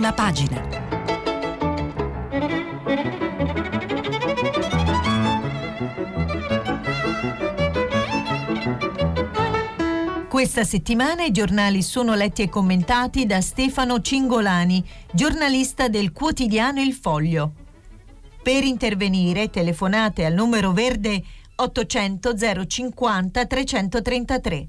prima pagina. Questa settimana i giornali sono letti e commentati da Stefano Cingolani, giornalista del quotidiano Il Foglio. Per intervenire telefonate al numero verde 800 050 333.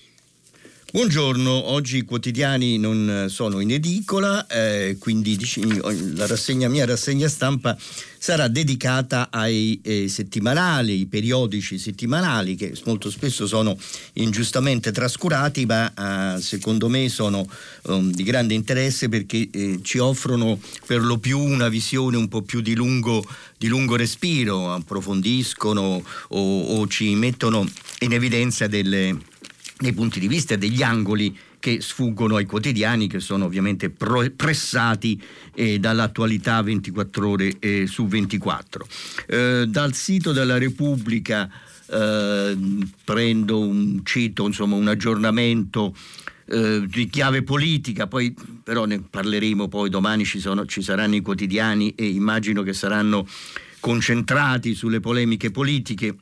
Buongiorno, oggi i quotidiani non sono in edicola, eh, quindi la rassegna mia rassegna stampa sarà dedicata ai eh, settimanali, i periodici settimanali che molto spesso sono ingiustamente trascurati, ma eh, secondo me sono um, di grande interesse perché eh, ci offrono per lo più una visione un po' più di lungo, di lungo respiro, approfondiscono o, o ci mettono in evidenza delle dei punti di vista e degli angoli che sfuggono ai quotidiani che sono ovviamente pro- pressati eh, dall'attualità 24 ore eh, su 24. Eh, dal sito della Repubblica eh, prendo un cito insomma un aggiornamento eh, di chiave politica, poi però ne parleremo poi domani ci, sono, ci saranno i quotidiani e immagino che saranno concentrati sulle polemiche politiche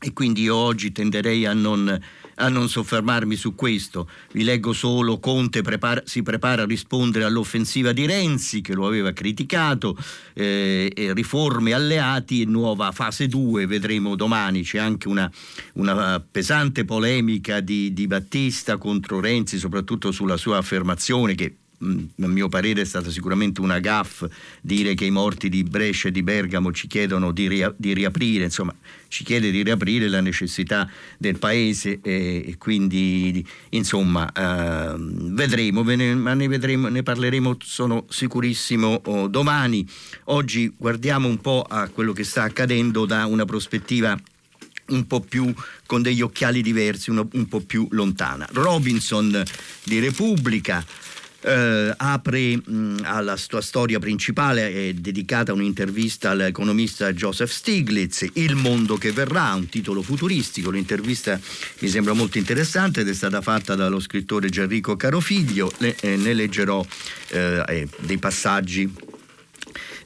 e quindi io oggi tenderei a non a non soffermarmi su questo. Vi leggo solo Conte prepara, si prepara a rispondere all'offensiva di Renzi che lo aveva criticato, eh, riforme alleati e nuova fase 2, vedremo domani, c'è anche una, una pesante polemica di, di Battista contro Renzi, soprattutto sulla sua affermazione che a mio parere è stata sicuramente una gaff dire che i morti di Brescia e di Bergamo ci chiedono di, ria- di riaprire, insomma ci chiede di riaprire la necessità del paese e, e quindi insomma eh, vedremo, ma ne, vedremo, ne parleremo sono sicurissimo oh, domani. Oggi guardiamo un po' a quello che sta accadendo da una prospettiva un po' più con degli occhiali diversi, un, un po' più lontana. Robinson di Repubblica eh, apre mh, alla sua storia principale, è dedicata un'intervista all'economista Joseph Stiglitz, Il mondo che verrà, un titolo futuristico. L'intervista mi sembra molto interessante ed è stata fatta dallo scrittore Gianrico Carofiglio, Le, eh, ne leggerò eh, eh dei passaggi.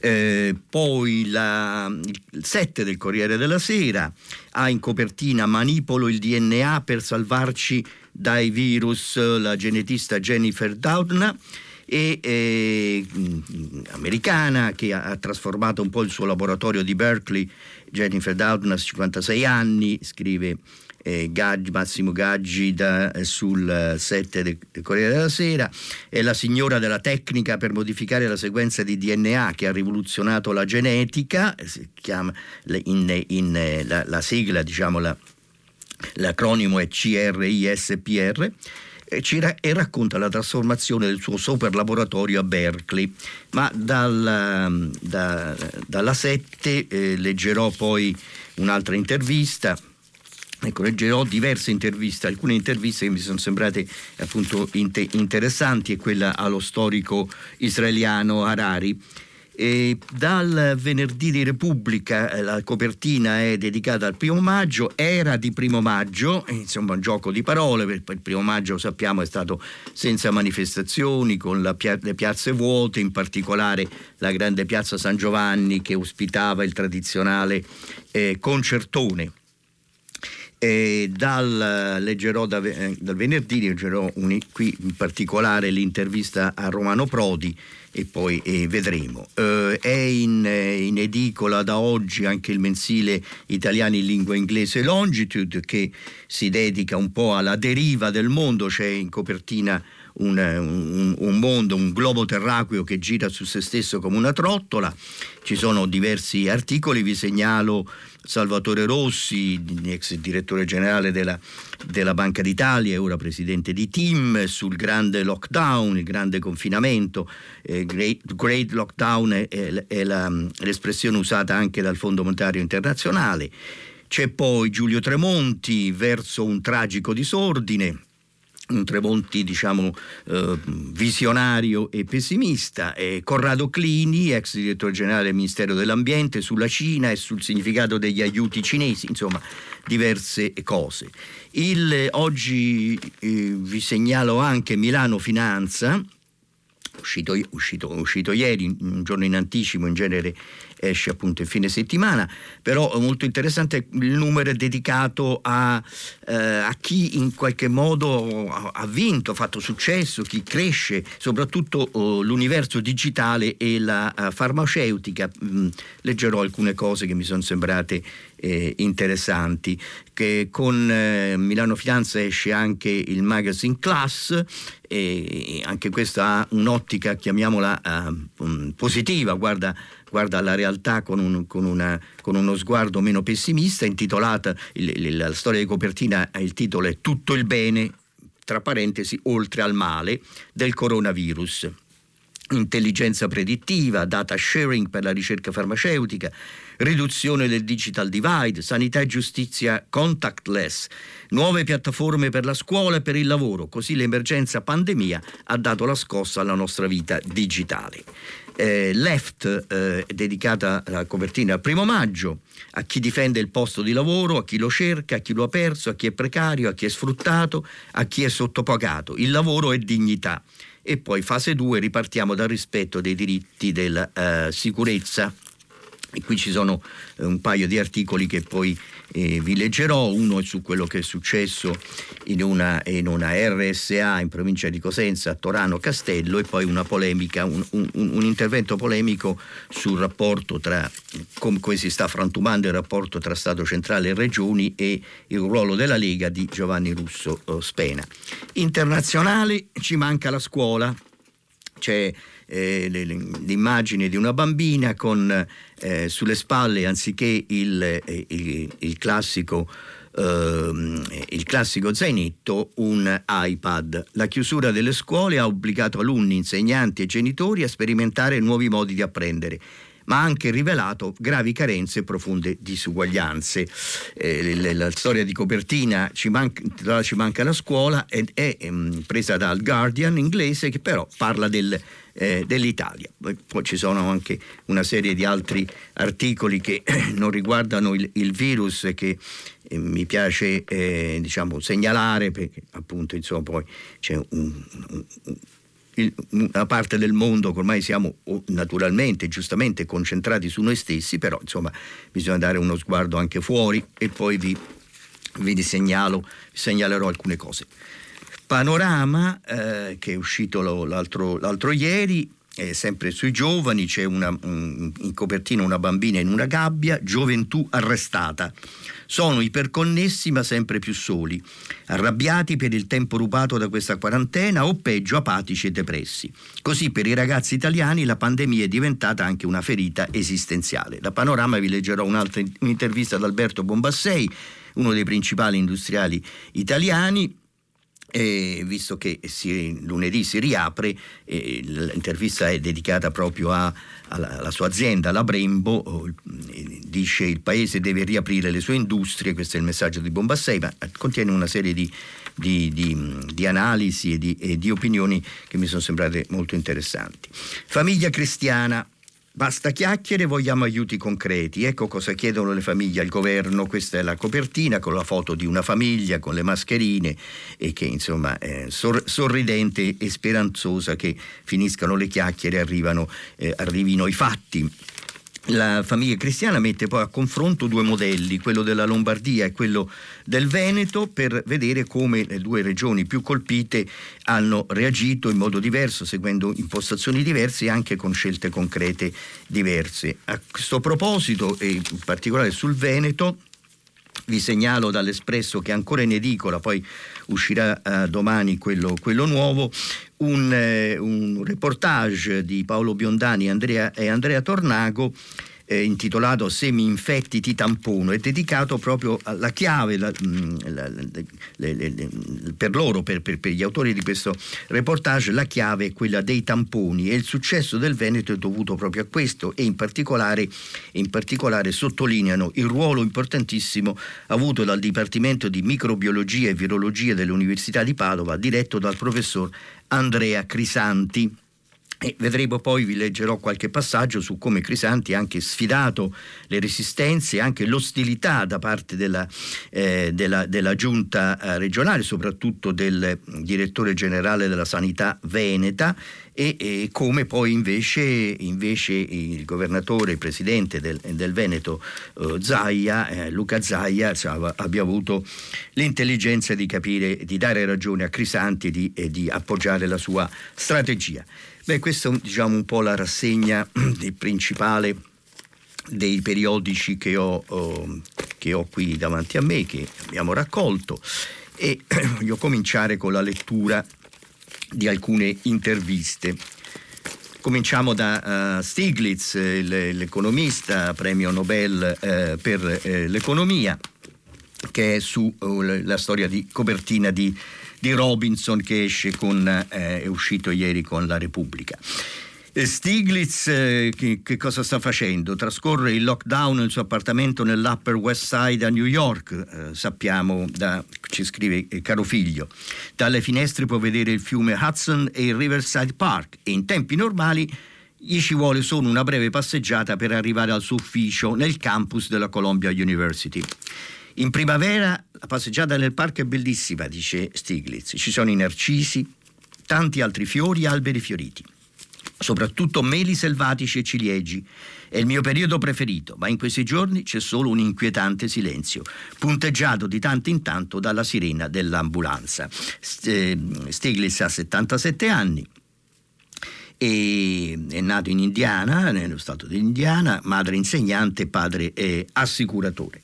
Eh, poi la, il 7 del Corriere della Sera. Ha in copertina Manipolo il DNA per salvarci dai virus la genetista Jennifer Doudna e eh, americana che ha, ha, trasformato un po' il suo laboratorio di Berkeley Jennifer Doudna 56 anni scrive eh, Gaggi, Massimo Gaggi da, eh, sul 7 del, del Corriere della Sera, è la signora della tecnica per modificare la sequenza di DNA che ha rivoluzionato la genetica, eh, si chiama in, in eh, la, la, sigla, diciamo la, l'acronimo è CRISPR. E, racconta la trasformazione del suo super laboratorio a Berkeley. Ma dal, da, dalla 7 eh, leggerò poi un'altra intervista Ecco, leggerò diverse interviste, alcune interviste che mi sono sembrate appunto inter- interessanti e quella allo storico israeliano Harari. E dal venerdì di Repubblica eh, la copertina è dedicata al primo maggio, era di primo maggio, insomma un gioco di parole, perché il primo maggio sappiamo è stato senza manifestazioni, con pia- le piazze vuote, in particolare la grande piazza San Giovanni che ospitava il tradizionale eh, concertone. E dal, leggerò da, eh, dal venerdì, leggerò un, qui in particolare l'intervista a Romano Prodi e poi eh, vedremo. Eh, è in, eh, in, edicola da oggi anche il mensile italiano in lingua inglese Longitude che si dedica un po' alla deriva del mondo, c'è in copertina un, un, un, mondo, un globo terraqueo che gira su se stesso come una trottola. Ci sono diversi articoli, vi segnalo Salvatore Rossi, ex direttore generale della, della Banca d'Italia e ora presidente di Team, sul grande lockdown, il grande confinamento. Eh, great, great, Lockdown è, è, è la, l'espressione usata anche dal Fondo Monetario Internazionale. C'è poi Giulio Tremonti verso un tragico disordine un Tremonti diciamo eh, visionario e pessimista, e Corrado Clini, ex direttore generale del Ministero dell'Ambiente, sulla Cina e sul significato degli aiuti cinesi, insomma diverse cose. Il, oggi eh, vi segnalo anche Milano Finanza, uscito, uscito, uscito ieri, un giorno in anticipo, in genere esce appunto il fine settimana, però molto interessante il numero dedicato a, eh, a chi in qualche modo ha vinto, ha fatto successo, chi cresce, soprattutto oh, l'universo digitale e la uh, farmaceutica. Mm, leggerò alcune cose che mi sono sembrate eh, interessanti, che con eh, Milano Finanza esce anche il magazine Class e anche questa ha un'ottica, chiamiamola uh, positiva, guarda guarda alla realtà con, un, con, una, con uno sguardo meno pessimista, intitolata, la storia di copertina, il titolo è Tutto il bene, tra parentesi, oltre al male, del coronavirus. Intelligenza predittiva, data sharing per la ricerca farmaceutica, riduzione del digital divide, sanità e giustizia contactless, nuove piattaforme per la scuola e per il lavoro, così l'emergenza pandemia ha dato la scossa alla nostra vita digitale eh, Left eh, dedicata alla copertina al primo maggio, a chi difende il posto di lavoro, a chi lo cerca, a chi lo ha perso, a chi è precario, a chi è sfruttato, a chi è sottopagato. Il lavoro è dignità. E poi fase 2 ripartiamo dal rispetto dei diritti della uh, sicurezza. E qui ci sono un paio di articoli che poi eh, vi leggerò, uno è su quello che è successo in una, in una, RSA in provincia di Cosenza, a Torano Castello e poi una polemica, un, un, un intervento polemico sul rapporto tra come, come si sta frantumando il rapporto tra Stato centrale e regioni e il ruolo della Lega di Giovanni Russo eh, Spena. Internazionale ci manca la scuola, c'è eh, l'immagine di una bambina con eh, sulle spalle, anziché il, eh, il, il classico Uh, il classico zainetto, un iPad. La chiusura delle scuole ha obbligato alunni, insegnanti e genitori a sperimentare nuovi modi di apprendere ma ha anche rivelato gravi carenze e profonde disuguaglianze. Eh, la, la, storia di copertina ci manca, ci manca la scuola è, è, mm, presa dal Guardian inglese che però parla del, eh, dell'Italia. Poi ci sono anche una serie di altri articoli che non riguardano il, il virus che eh, mi piace eh, diciamo, segnalare perché appunto insomma poi c'è un, un, una parte del mondo che ormai siamo naturalmente, giustamente concentrati su noi stessi, però insomma bisogna dare uno sguardo anche fuori e poi vi, vi, segnalo, segnalerò alcune cose. Panorama eh, che è uscito l'altro, l'altro ieri, eh, sempre sui giovani, c'è una, in copertina una bambina in una gabbia, gioventù arrestata sono iperconnessi ma sempre più soli, arrabbiati per il tempo rubato da questa quarantena o peggio apatici e depressi. Così per i ragazzi italiani la pandemia è diventata anche una ferita esistenziale. Da Panorama vi leggerò un'altra intervista ad Alberto Bombassei, uno dei principali industriali italiani, e visto che si, lunedì si riapre, eh, l'intervista è dedicata proprio a, alla, alla, sua azienda, la Brembo, oh, dice il paese deve riaprire le sue industrie, questo è il messaggio di Bombassei, ma contiene una serie di, di, di, di analisi e e di opinioni che mi sono sembrate molto interessanti. Famiglia cristiana, Basta chiacchiere, vogliamo aiuti concreti. Ecco cosa chiedono le famiglie al governo. Questa è la copertina con la foto di una famiglia con le mascherine e che insomma è sor- sorridente e speranzosa che finiscano le chiacchiere e eh, arrivino i fatti. La famiglia cristiana mette poi a confronto due modelli, quello della Lombardia e quello del Veneto, per vedere come le due regioni più colpite hanno reagito in modo diverso, seguendo impostazioni diverse e anche con scelte concrete diverse. A questo proposito, e in particolare sul Veneto, vi segnalo dall'Espresso che è ancora in edicola, poi uscirà uh, domani quello, quello nuovo, un, eh, un, reportage di Paolo Biondani Andrea, e Andrea Tornago eh, intitolato Se mi infetti ti tampono, è dedicato proprio alla chiave la, mm, la, le, le, le, per loro, per, per, per, gli autori di questo reportage, la chiave è quella dei tamponi e il successo del Veneto è dovuto proprio a questo e in particolare, in particolare sottolineano il ruolo importantissimo avuto dal Dipartimento di Microbiologia e Virologia dell'Università di Padova, diretto dal professor Andrea Crisanti e vedremo poi, vi leggerò qualche passaggio su come Crisanti ha anche sfidato le resistenze e anche l'ostilità da parte della, eh, della, della giunta eh, regionale, soprattutto del direttore generale della sanità veneta e, e come poi invece, invece, il governatore, il presidente del, del Veneto eh, Zaia, eh, Luca Zaia, insomma, abbia avuto l'intelligenza di capire, di dare ragione a Crisanti e di, e di appoggiare la sua strategia. Beh, questa è diciamo, un po' la rassegna principale dei periodici che ho, oh, che ho, qui davanti a me, che abbiamo raccolto e voglio cominciare con la lettura di alcune interviste. Cominciamo da uh, Stiglitz, l'economista, premio Nobel uh, per uh, l'economia, che è sulla storia di copertina di di Robinson che esce con, eh, è uscito ieri con la Repubblica. Eh, Stiglitz eh, che, che, cosa sta facendo? Trascorre il lockdown nel suo appartamento nell'Upper West Side a New York, eh, sappiamo, da, ci scrive eh, caro figlio. Dalle finestre può vedere il fiume Hudson e il Riverside Park e in tempi normali gli ci vuole solo una breve passeggiata per arrivare al suo ufficio nel campus della Columbia University. In primavera la passeggiata nel parco è bellissima, dice Stiglitz. Ci sono i narcisi, tanti altri fiori e alberi fioriti. Soprattutto meli selvatici e ciliegi. È il mio periodo preferito, ma in questi giorni c'è solo un inquietante silenzio, punteggiato di tanto in tanto dalla sirena dell'ambulanza. Eh, Stiglitz ha 77 anni, è nato in Indiana, nello stato di Indiana, madre insegnante, padre eh, assicuratore.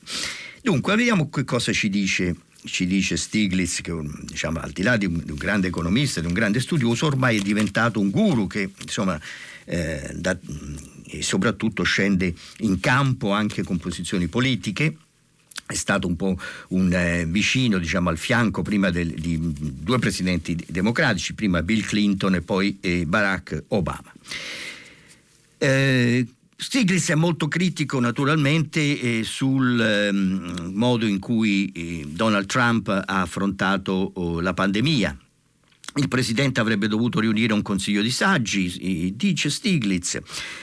Dunque, vediamo che cosa ci dice ci dice Stiglitz, che diciamo, al di là di un, di un, grande economista, di un grande studioso, ormai è diventato un guru che insomma, eh, da, e soprattutto scende in campo anche con posizioni politiche. È stato un po' un eh, vicino diciamo, al fianco prima del, di due presidenti democratici, prima Bill Clinton e poi eh, Barack Obama. Eh, Stiglitz è molto critico naturalmente eh, sul eh, modo in cui eh, Donald Trump ha affrontato oh, la pandemia il Presidente avrebbe dovuto riunire un consiglio di saggi, dice Stiglitz,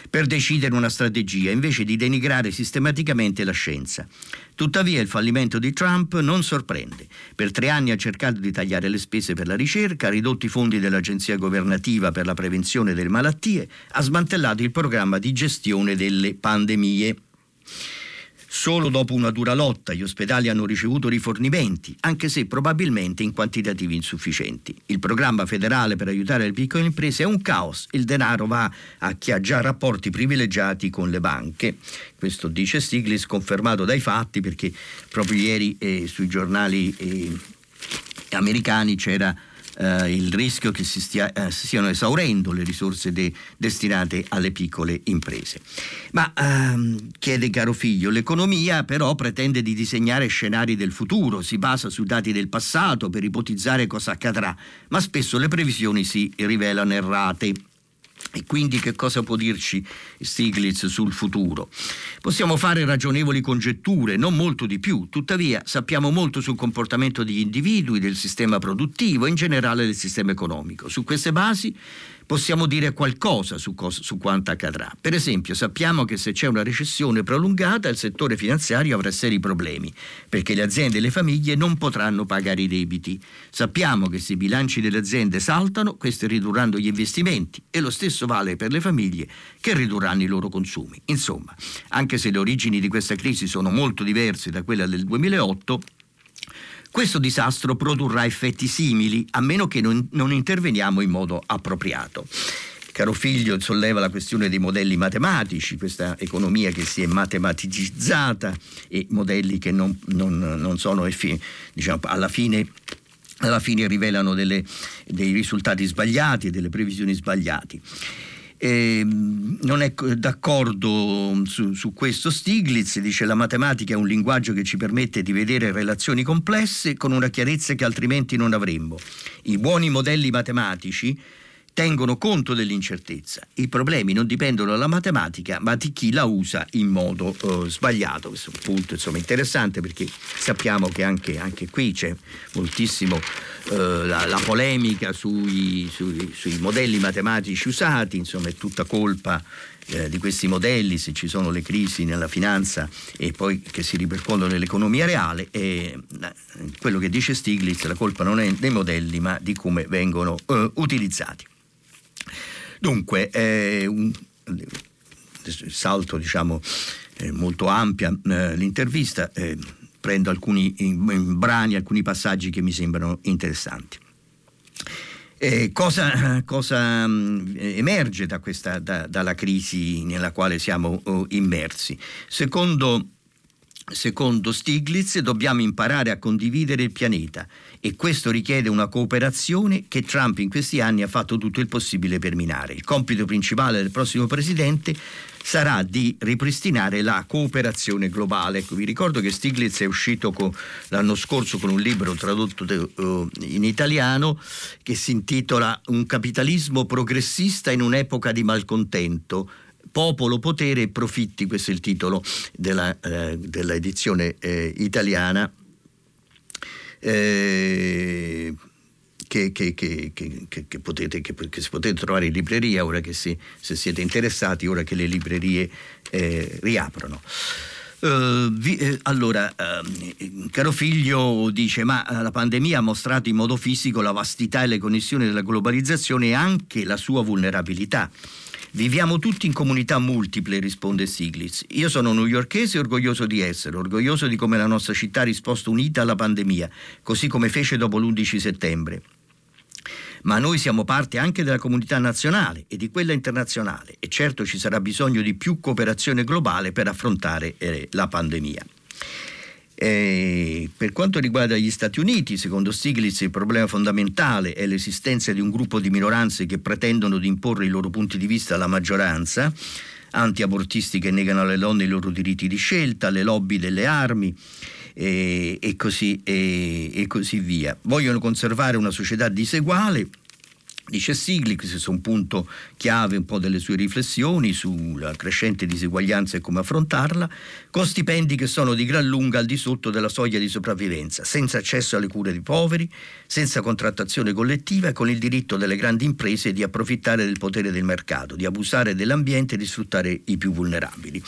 per decidere una strategia, invece di denigrare sistematicamente la scienza. Tuttavia il fallimento di Trump non sorprende. Per tre anni ha cercato di tagliare le spese per la ricerca, ha ridotto i fondi dell'Agenzia governativa per la prevenzione delle malattie, ha smantellato il programma di gestione delle pandemie. Solo dopo una dura lotta gli ospedali hanno ricevuto rifornimenti, anche se probabilmente in quantitativi insufficienti. Il programma federale per aiutare le piccole imprese è un caos, il denaro va a chi ha già rapporti privilegiati con le banche. Questo dice Stiglitz, confermato dai fatti perché proprio ieri eh, sui giornali eh, americani c'era eh, il rischio che si stia, eh, stiano esaurendo le risorse de, destinate alle piccole imprese. Ma ehm, chiede caro figlio, l'economia però pretende di disegnare scenari del futuro, si basa sui dati del passato per ipotizzare cosa accadrà, ma spesso le previsioni si rivelano errate. E quindi che cosa può dirci Stiglitz sul futuro? Possiamo fare ragionevoli congetture, non molto di più, tuttavia sappiamo molto sul comportamento degli individui, del sistema produttivo e in generale del sistema economico. Su queste basi possiamo dire qualcosa su, cosa, su, quanto accadrà. Per esempio, sappiamo che se c'è una recessione prolungata il settore finanziario avrà seri problemi, perché le aziende e le famiglie non potranno pagare i debiti. Sappiamo che se i bilanci delle aziende saltano, queste ridurranno gli investimenti e lo stesso vale per le famiglie che ridurranno i loro consumi. Insomma, anche se le origini di questa crisi sono molto diverse da quella del 2008, questo disastro produrrà effetti simili a meno che non, non interveniamo in modo appropriato. Caro figlio solleva la questione dei modelli matematici, questa economia che si è matematicizzata e modelli che non, non, non sono diciamo, alla fine alla fine rivelano delle, dei risultati sbagliati e delle previsioni sbagliate. Eh, non è d'accordo su, su, questo Stiglitz, dice la matematica è un linguaggio che ci permette di vedere relazioni complesse con una chiarezza che altrimenti non avremmo. I buoni modelli matematici tengono conto dell'incertezza. I problemi non dipendono dalla matematica, ma di chi la usa in modo uh, sbagliato. Questo è un punto insomma, interessante perché sappiamo che anche, anche qui c'è moltissimo uh, la, la, polemica sui, sui, sui, modelli matematici usati, insomma è tutta colpa eh, di questi modelli, se ci sono le crisi nella finanza e poi che si ripercuotono nell'economia reale. E, quello che dice Stiglitz, la colpa non è dei modelli ma di come vengono uh, utilizzati. Dunque, eh, un salto diciamo eh, molto ampia eh, l'intervista, eh, prendo alcuni brani, alcuni passaggi che mi sembrano interessanti. Eh, cosa, cosa mh, mm, emerge da questa, da, dalla crisi nella quale siamo oh, immersi? Secondo Secondo Stiglitz dobbiamo imparare a condividere il pianeta e questo richiede una cooperazione che Trump in questi anni ha fatto tutto il possibile per minare. Il compito principale del prossimo presidente sarà di ripristinare la cooperazione globale. Vi ricordo che Stiglitz è uscito con, l'anno scorso con un libro tradotto de, uh, in italiano che si intitola Un capitalismo progressista in un'epoca di malcontento Popolo, potere e profitti, questo è il titolo della, eh, dell'edizione eh, italiana. Eh, che, che, che, potete, che, si potete trovare in libreria ora che si, se siete interessati, ora che le librerie eh, riaprono. Uh, vi, eh, allora, uh, caro figlio dice, ma la pandemia ha mostrato in modo fisico la vastità e le connessioni della globalizzazione e anche la sua vulnerabilità. Viviamo tutti in comunità multiple, risponde Stiglitz. Io sono newyorkese e orgoglioso di essere, orgoglioso di come la nostra città ha risposto unita alla pandemia, così come fece dopo l'11 settembre. Ma noi siamo parte anche della comunità nazionale e di quella internazionale e certo ci sarà bisogno di più cooperazione globale per affrontare eh, la pandemia. Eh, per quanto riguarda gli Stati Uniti, secondo Stiglitz il problema fondamentale è l'esistenza di un gruppo di minoranze che pretendono di imporre i loro punti di vista alla maggioranza, anti-abortisti che negano alle donne i loro diritti di scelta, le lobby delle armi eh, e, così, e, e così via. Vogliono conservare una società diseguale Dice Sigli, questo è un punto chiave un po' delle sue riflessioni sulla crescente diseguaglianza e come affrontarla, con stipendi che sono di gran lunga al di sotto della soglia di sopravvivenza, senza accesso alle cure dei poveri, senza contrattazione collettiva e con il diritto delle grandi imprese di approfittare del potere del mercato, di abusare dell'ambiente e di sfruttare i più vulnerabili.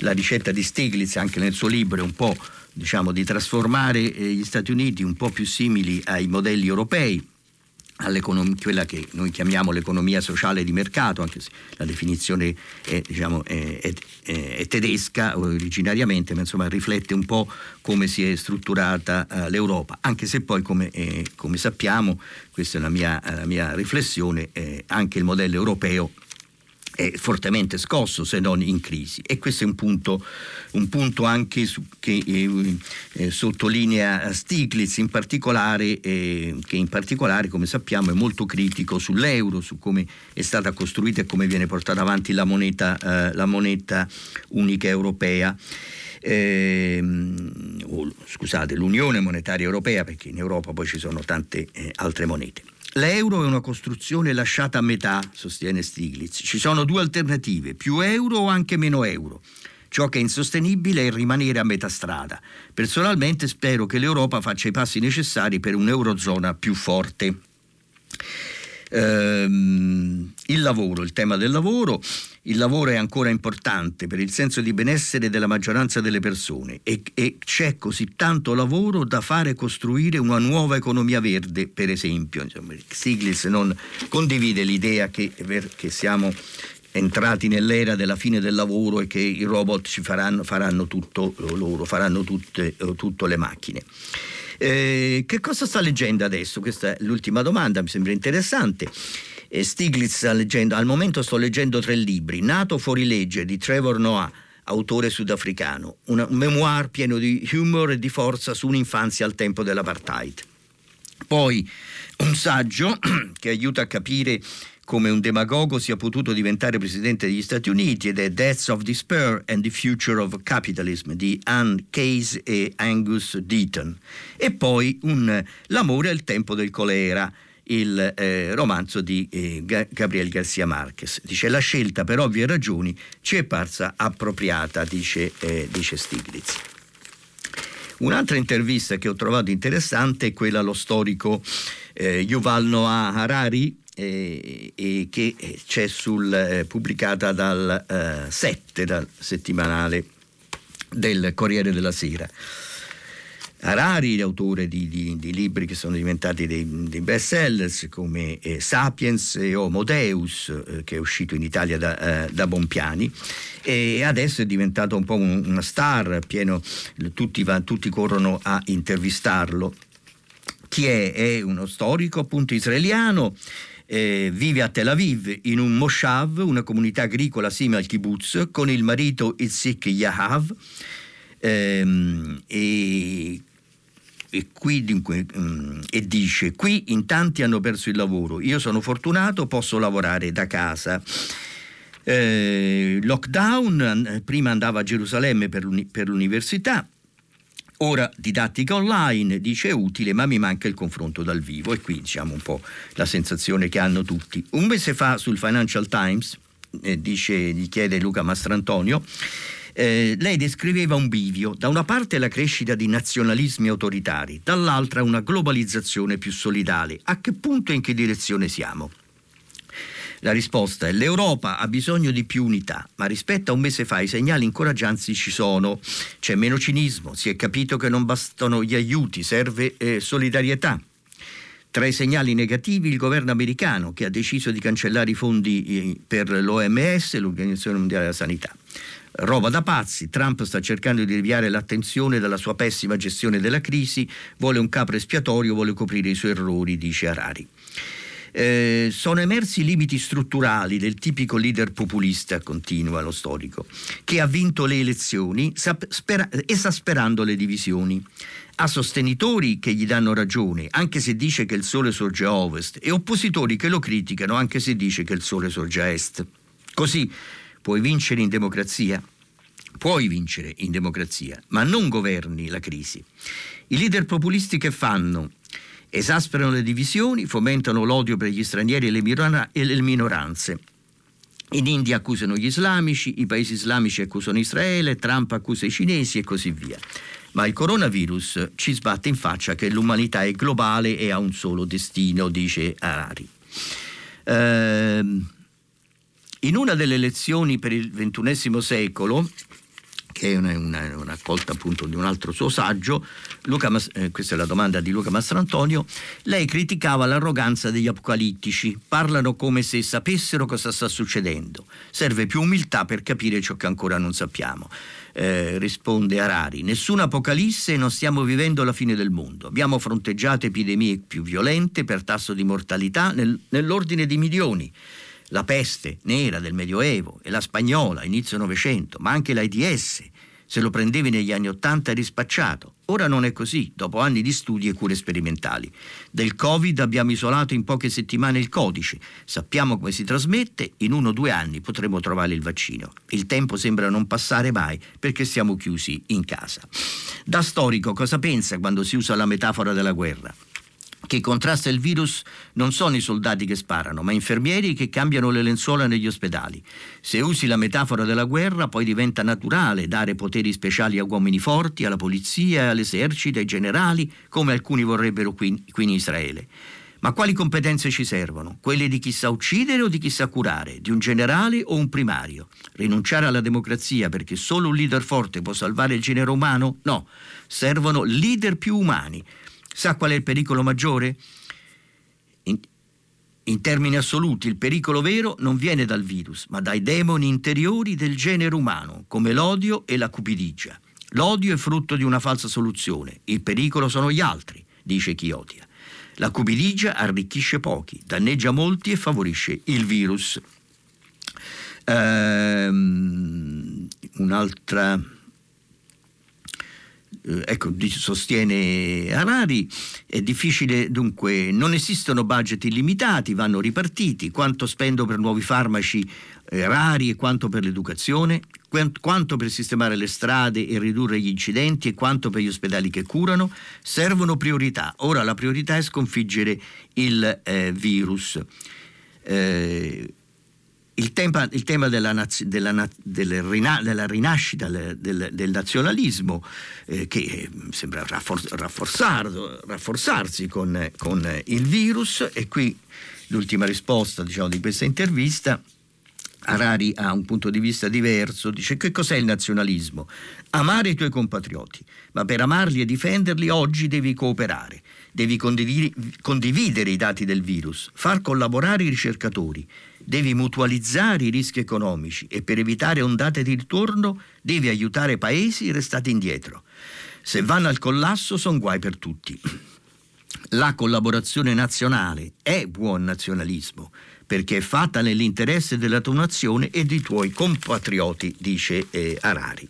La ricetta di Stiglitz anche nel suo libro è un po' diciamo, di trasformare eh, gli Stati Uniti un po' più simili ai modelli europei quella che noi chiamiamo l'economia sociale di mercato, anche se la definizione è, diciamo, è, è, è tedesca originariamente, ma insomma riflette un po' come si è strutturata uh, l'Europa, anche se poi come, eh, come sappiamo, questa è la mia, la mia riflessione, eh, anche il modello europeo è fortemente scosso se non in crisi. E questo è un punto, un punto anche su, che eh, eh, sottolinea Stiglitz in particolare eh, che in particolare come sappiamo è molto critico sull'euro su come è stata costruita e come viene portata avanti la moneta, eh, la moneta unica europea. Eh, o, scusate l'Unione Monetaria Europea perché in Europa poi ci sono tante eh, altre monete L'euro è una costruzione lasciata a metà, sostiene Stiglitz. Ci sono due alternative, più euro o anche meno euro. Ciò che è insostenibile è rimanere a metà strada. Personalmente spero che l'Europa faccia i passi necessari per un'eurozona più forte. Ehm, il lavoro, il tema del lavoro. Il lavoro è ancora importante per il senso di benessere della maggioranza delle persone e, e, c'è così tanto lavoro da fare costruire una nuova economia verde, per esempio. Insomma, Stiglitz non condivide l'idea che, che siamo entrati nell'era della fine del lavoro e che i robot ci faranno, faranno tutto loro, faranno tutte, tutto le macchine. Eh, che cosa sta leggendo adesso? Questa è l'ultima domanda, mi sembra interessante. Eh, Stiglitz sta leggendo, al momento sto leggendo tre libri, Nato fuori legge di Trevor Noah, autore sudafricano, un memoir pieno di humor e di forza su un'infanzia al tempo dell'apartheid. Poi un saggio che aiuta a capire come un demagogo sia potuto diventare presidente degli Stati Uniti ed è Deaths of Despair and the Future of Capitalism di Anne Case e Angus Deaton. E poi un L'amore al tempo del colera, il eh, romanzo di eh, Gabriel Garcia Marquez. Dice la scelta per ovvie ragioni ci è parsa appropriata, dice, eh, dice Stiglitz. Un'altra intervista che ho trovato interessante è quella allo storico eh, Yuval Noah Harari, eh, eh, che c'è sul, eh, pubblicata dal 7, eh, dal settimanale del Corriere della Sera. Harari, autore di, di, di, libri che sono diventati dei, dei best sellers come eh, Sapiens e Homo Deus, eh, che è uscito in Italia da, eh, da, Bompiani, e adesso è diventato un po' un, una star, pieno, tutti, va, tutti corrono a intervistarlo. Chi è? È uno storico appunto israeliano eh, vive a Tel Aviv in un moshav, una comunità agricola simile al kibbutz, con il marito Itzik Yahav. Ehm, e, e, qui, dunque, um, e dice qui in tanti hanno perso il lavoro io sono fortunato posso lavorare da casa eh, lockdown prima andava a Gerusalemme per, l'uni- per l'università Ora didattica online dice utile, ma mi manca il confronto dal vivo e qui diciamo un po' la sensazione che hanno tutti. Un mese fa sul Financial Times, eh, dice, gli chiede Luca Mastrantonio, eh, lei descriveva un bivio, da una parte la crescita di nazionalismi autoritari, dall'altra una globalizzazione più solidale. A che punto e in che direzione siamo? La risposta è l'Europa ha bisogno di più unità, ma rispetto a un mese fa i segnali incoraggianti ci sono. C'è meno cinismo, si è capito che non bastano gli aiuti, serve eh, solidarietà. Tra i segnali negativi il governo americano che ha deciso di cancellare i fondi per l'OMS, l'Organizzazione Mondiale della Sanità. Roba da pazzi, Trump sta cercando di deviare l'attenzione dalla sua pessima gestione della crisi, vuole un capo espiatorio, vuole coprire i suoi errori, dice Harari. Eh, sono emersi limiti strutturali del tipico leader populista, continua lo storico, che ha vinto le elezioni spera- esasperando le divisioni. Ha sostenitori che gli danno ragione, anche se dice che il sole sorge a ovest, e oppositori che lo criticano, anche se dice che il sole sorge a est. Così puoi vincere in democrazia? Puoi vincere in democrazia, ma non governi la crisi. I leader populisti che fanno? Esasperano le divisioni, fomentano l'odio per gli stranieri e le, minora- e le minoranze. In India accusano gli islamici, i paesi islamici accusano Israele, Trump accusa i cinesi e così via. Ma il coronavirus ci sbatte in faccia che l'umanità è globale e ha un solo destino, dice Harari. Ehm, in una delle lezioni per il XXI secolo, che è una, una, una colta appunto di un altro suo saggio, Luca, eh, questa è la domanda di Luca Mastrantonio, lei criticava l'arroganza degli apocalittici, parlano come se sapessero cosa sta succedendo, serve più umiltà per capire ciò che ancora non sappiamo. Eh, risponde Arari, nessuna apocalisse non stiamo vivendo la fine del mondo, abbiamo fronteggiato epidemie più violente per tasso di mortalità nel, nell'ordine di milioni la peste nera del Medioevo e la spagnola inizio Novecento, ma anche l'AIDS. Se lo prendevi negli anni Ottanta eri spacciato. Ora non è così, dopo anni di studi e cure sperimentali. Del Covid abbiamo isolato in poche settimane il codice. Sappiamo come si trasmette, in uno o due anni potremo trovare il vaccino. Il tempo sembra non passare mai perché siamo chiusi in casa. Da storico cosa pensa quando si usa la metafora della guerra? Che contrasta il virus non sono i soldati che sparano, ma infermieri che cambiano le lenzuola negli ospedali. Se usi la metafora della guerra, poi diventa naturale dare poteri speciali a uomini forti, alla polizia, all'esercito, ai generali, come alcuni vorrebbero qui, qui in Israele. Ma quali competenze ci servono? Quelle di chi sa uccidere o di chi sa curare? Di un generale o un primario? Rinunciare alla democrazia perché solo un leader forte può salvare il genere umano? No, servono leader più umani Sa qual è il pericolo maggiore? In, in termini assoluti, il pericolo vero non viene dal virus, ma dai demoni interiori del genere umano, come l'odio e la cupidigia. L'odio è frutto di una falsa soluzione, il pericolo sono gli altri, dice chi odia. La cupidigia arricchisce pochi, danneggia molti e favorisce il virus. Ehm, un'altra ecco, sostiene Harari, è difficile dunque, non esistono budget illimitati, vanno ripartiti, quanto spendo per nuovi farmaci eh, rari e quanto per l'educazione, quanto per sistemare le strade e ridurre gli incidenti e quanto per gli ospedali che curano, servono priorità. Ora la priorità è sconfiggere il eh, virus. Eh, il tema, il tema della, della, della, della, rinascita del, del nazionalismo eh, che eh, sembra raffor, rafforzarsi con, con, il virus e qui l'ultima risposta diciamo, di questa intervista Harari ha un punto di vista diverso, dice che cos'è il nazionalismo? Amare i tuoi compatrioti, ma per amarli e difenderli oggi devi cooperare, devi condividere i dati del virus, far collaborare i ricercatori, devi mutualizzare i rischi economici e per evitare ondate di ritorno devi aiutare paesi restati indietro. Se vanno al collasso sono guai per tutti. La collaborazione nazionale è buon nazionalismo perché è fatta nell'interesse della tua nazione e dei tuoi compatrioti, dice eh, Harari.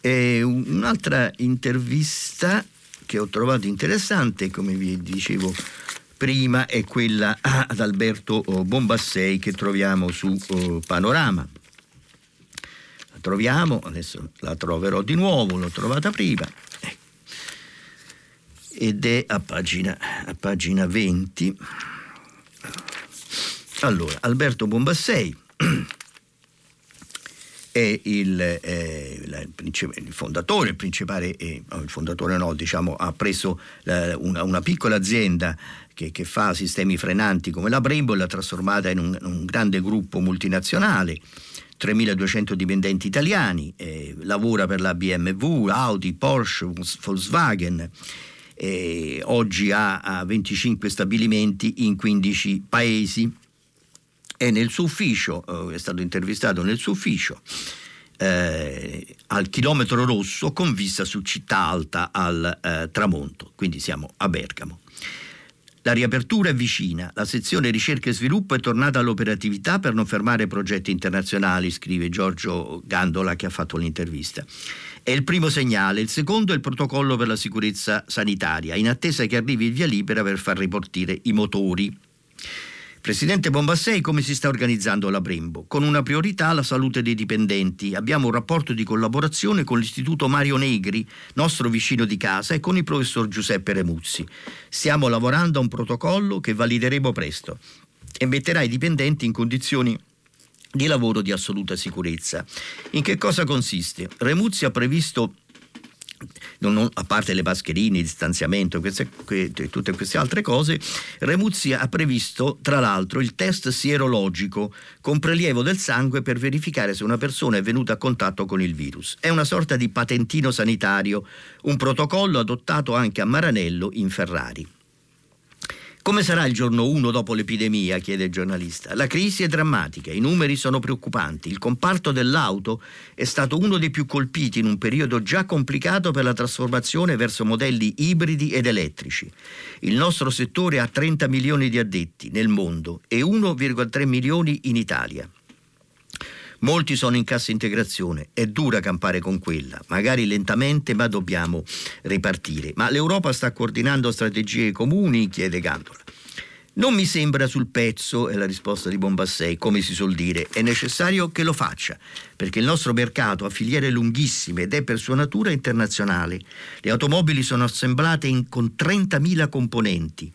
E un'altra intervista che ho trovato interessante, come vi dicevo prima è quella ad Alberto oh, Bombassei che troviamo su uh, Panorama. La troviamo, adesso la troverò di nuovo, l'ho trovata prima, eh. ed è a pagina, a pagina 20. Allora, Alberto Bombassei è il, eh, il, fondatore, il principale, eh, il fondatore no, diciamo, ha preso eh, una, una, piccola azienda che, che, fa sistemi frenanti come la Brembo l'ha trasformata in un, un grande gruppo multinazionale. 3.200 dipendenti italiani, eh, lavora per la BMW, Audi, Porsche, Volkswagen. Eh, oggi ha, ha 25 stabilimenti in 15 paesi e nel suo ufficio, eh, è stato intervistato nel suo ufficio, eh, al chilometro rosso con vista su Città Alta al eh, tramonto, quindi siamo a Bergamo. La riapertura è vicina, la sezione ricerca e sviluppo è tornata all'operatività per non fermare progetti internazionali, scrive Giorgio Gandola che ha fatto l'intervista. È il primo segnale, il secondo è il protocollo per la sicurezza sanitaria, in attesa che arrivi il via libera per far ripartire i motori. Presidente Bombassei, come si sta organizzando la Brembo? Con una priorità la salute dei dipendenti. Abbiamo un rapporto di collaborazione con l'Istituto Mario Negri, nostro vicino di casa, e con il professor Giuseppe Remuzzi. Stiamo lavorando a un protocollo che valideremo presto e metterà i dipendenti in condizioni di lavoro di assoluta sicurezza. In che cosa consiste? Remuzzi ha previsto non, a parte le mascherine, il distanziamento, queste, que, tutte queste altre cose, Remuzzi ha previsto tra l'altro il test sierologico con prelievo del sangue per verificare se una persona è venuta a contatto con il virus. È una sorta di patentino sanitario, un protocollo adottato anche a Maranello in Ferrari. Come sarà il giorno 1 dopo l'epidemia? chiede il giornalista. La crisi è drammatica, i numeri sono preoccupanti. Il comparto dell'auto è stato uno dei più colpiti in un periodo già complicato per la trasformazione verso modelli ibridi ed elettrici. Il nostro settore ha 30 milioni di addetti nel mondo e 1,3 milioni in Italia. Molti sono in cassa integrazione, è dura campare con quella, magari lentamente, ma dobbiamo ripartire. Ma l'Europa sta coordinando strategie comuni? chiede Gandola. Non mi sembra sul pezzo, è la risposta di Bombassei, come si suol dire. È necessario che lo faccia, perché il nostro mercato ha filiere lunghissime ed è per sua natura internazionale. Le automobili sono assemblate in, con 30.000 componenti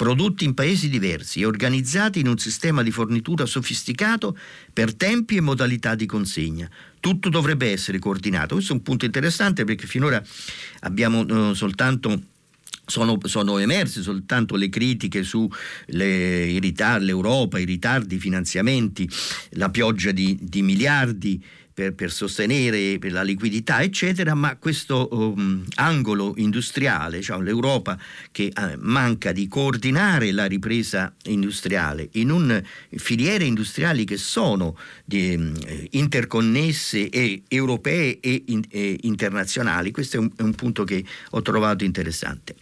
prodotti in paesi diversi e organizzati in un sistema di fornitura sofisticato per tempi e modalità di consegna. Tutto dovrebbe essere coordinato. Questo è un punto interessante perché finora abbiamo uh, soltanto sono, sono, emerse soltanto le critiche su le, ritardi, l'Europa, i ritardi, i finanziamenti, la pioggia di, di miliardi per, per, sostenere la liquidità, eccetera, ma questo um, angolo industriale, cioè l'Europa che uh, manca di coordinare la ripresa industriale in un, filiere industriali che sono di, um, interconnesse e europee e, in, e, internazionali, questo è un, è un punto che ho trovato interessante.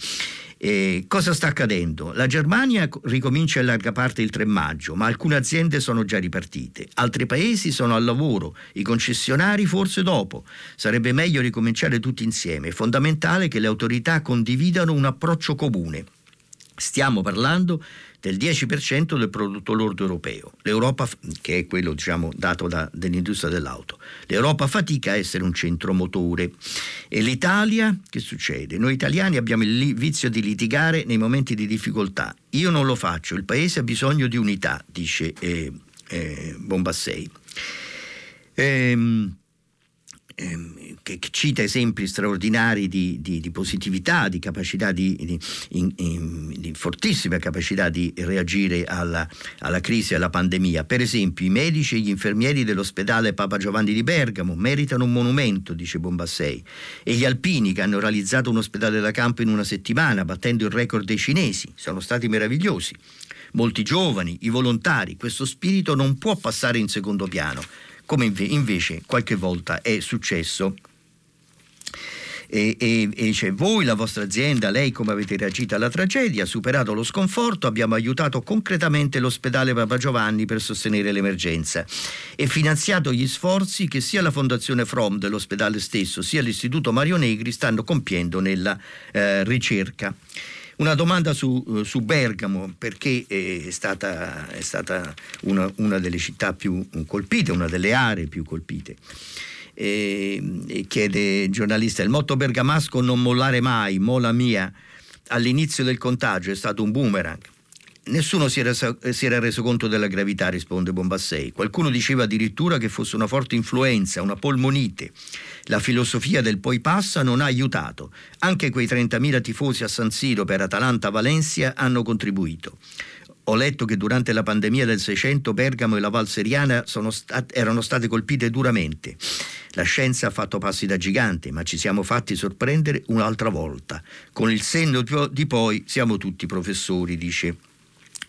Eh, cosa sta accadendo? La Germania ricomincia in larga parte il 3 maggio, ma alcune aziende sono già ripartite. Altri paesi sono al lavoro, i concessionari forse dopo. Sarebbe meglio ricominciare tutti insieme. È fondamentale che le autorità condividano un approccio comune. Stiamo parlando del 10% del prodotto lordo europeo, l'Europa, che è quello diciamo, dato da, dall'industria dell'auto. L'Europa fatica a essere un centro motore. E l'Italia, che succede? Noi italiani abbiamo il vizio di litigare nei momenti di difficoltà. Io non lo faccio, il Paese ha bisogno di unità, dice eh, eh, Bombassei. Ehm, ehm, che, cita esempi straordinari di, di, di positività, di capacità di, in, in, di, fortissima capacità di reagire alla, alla crisi alla pandemia. Per esempio i medici e gli infermieri dell'ospedale Papa Giovanni di Bergamo meritano un monumento, dice Bombassei, e gli alpini che hanno realizzato un ospedale da campo in una settimana, battendo il record dei cinesi, sono stati meravigliosi. Molti giovani, i volontari, questo spirito non può passare in secondo piano come invece qualche volta è successo. E, e, e, dice voi, la vostra azienda, lei come avete reagito alla tragedia, superato lo sconforto, abbiamo aiutato concretamente l'ospedale Papa Giovanni per sostenere l'emergenza. E finanziato gli sforzi che sia la Fondazione From dell'ospedale stesso sia l'Istituto Mario Negri stanno compiendo nella eh, ricerca. Una domanda su, eh, su Bergamo, perché è stata, è stata una, una, delle città più colpite, una delle aree più colpite. E, chiede il giornalista, il motto bergamasco non mollare mai, mola mia, all'inizio del contagio è stato un boomerang. Nessuno si era, si era, reso conto della gravità, risponde Bombassei. Qualcuno diceva addirittura che fosse una forte influenza, una polmonite. La filosofia del poi passa non ha aiutato. Anche quei 30.000 tifosi a San Siro per Atalanta-Valencia hanno contribuito. Ho letto che durante la pandemia del 600 Bergamo e la Val Seriana stat- erano state colpite duramente. La scienza ha fatto passi da gigante, ma ci siamo fatti sorprendere un'altra volta. Con il senno di poi siamo tutti professori, dice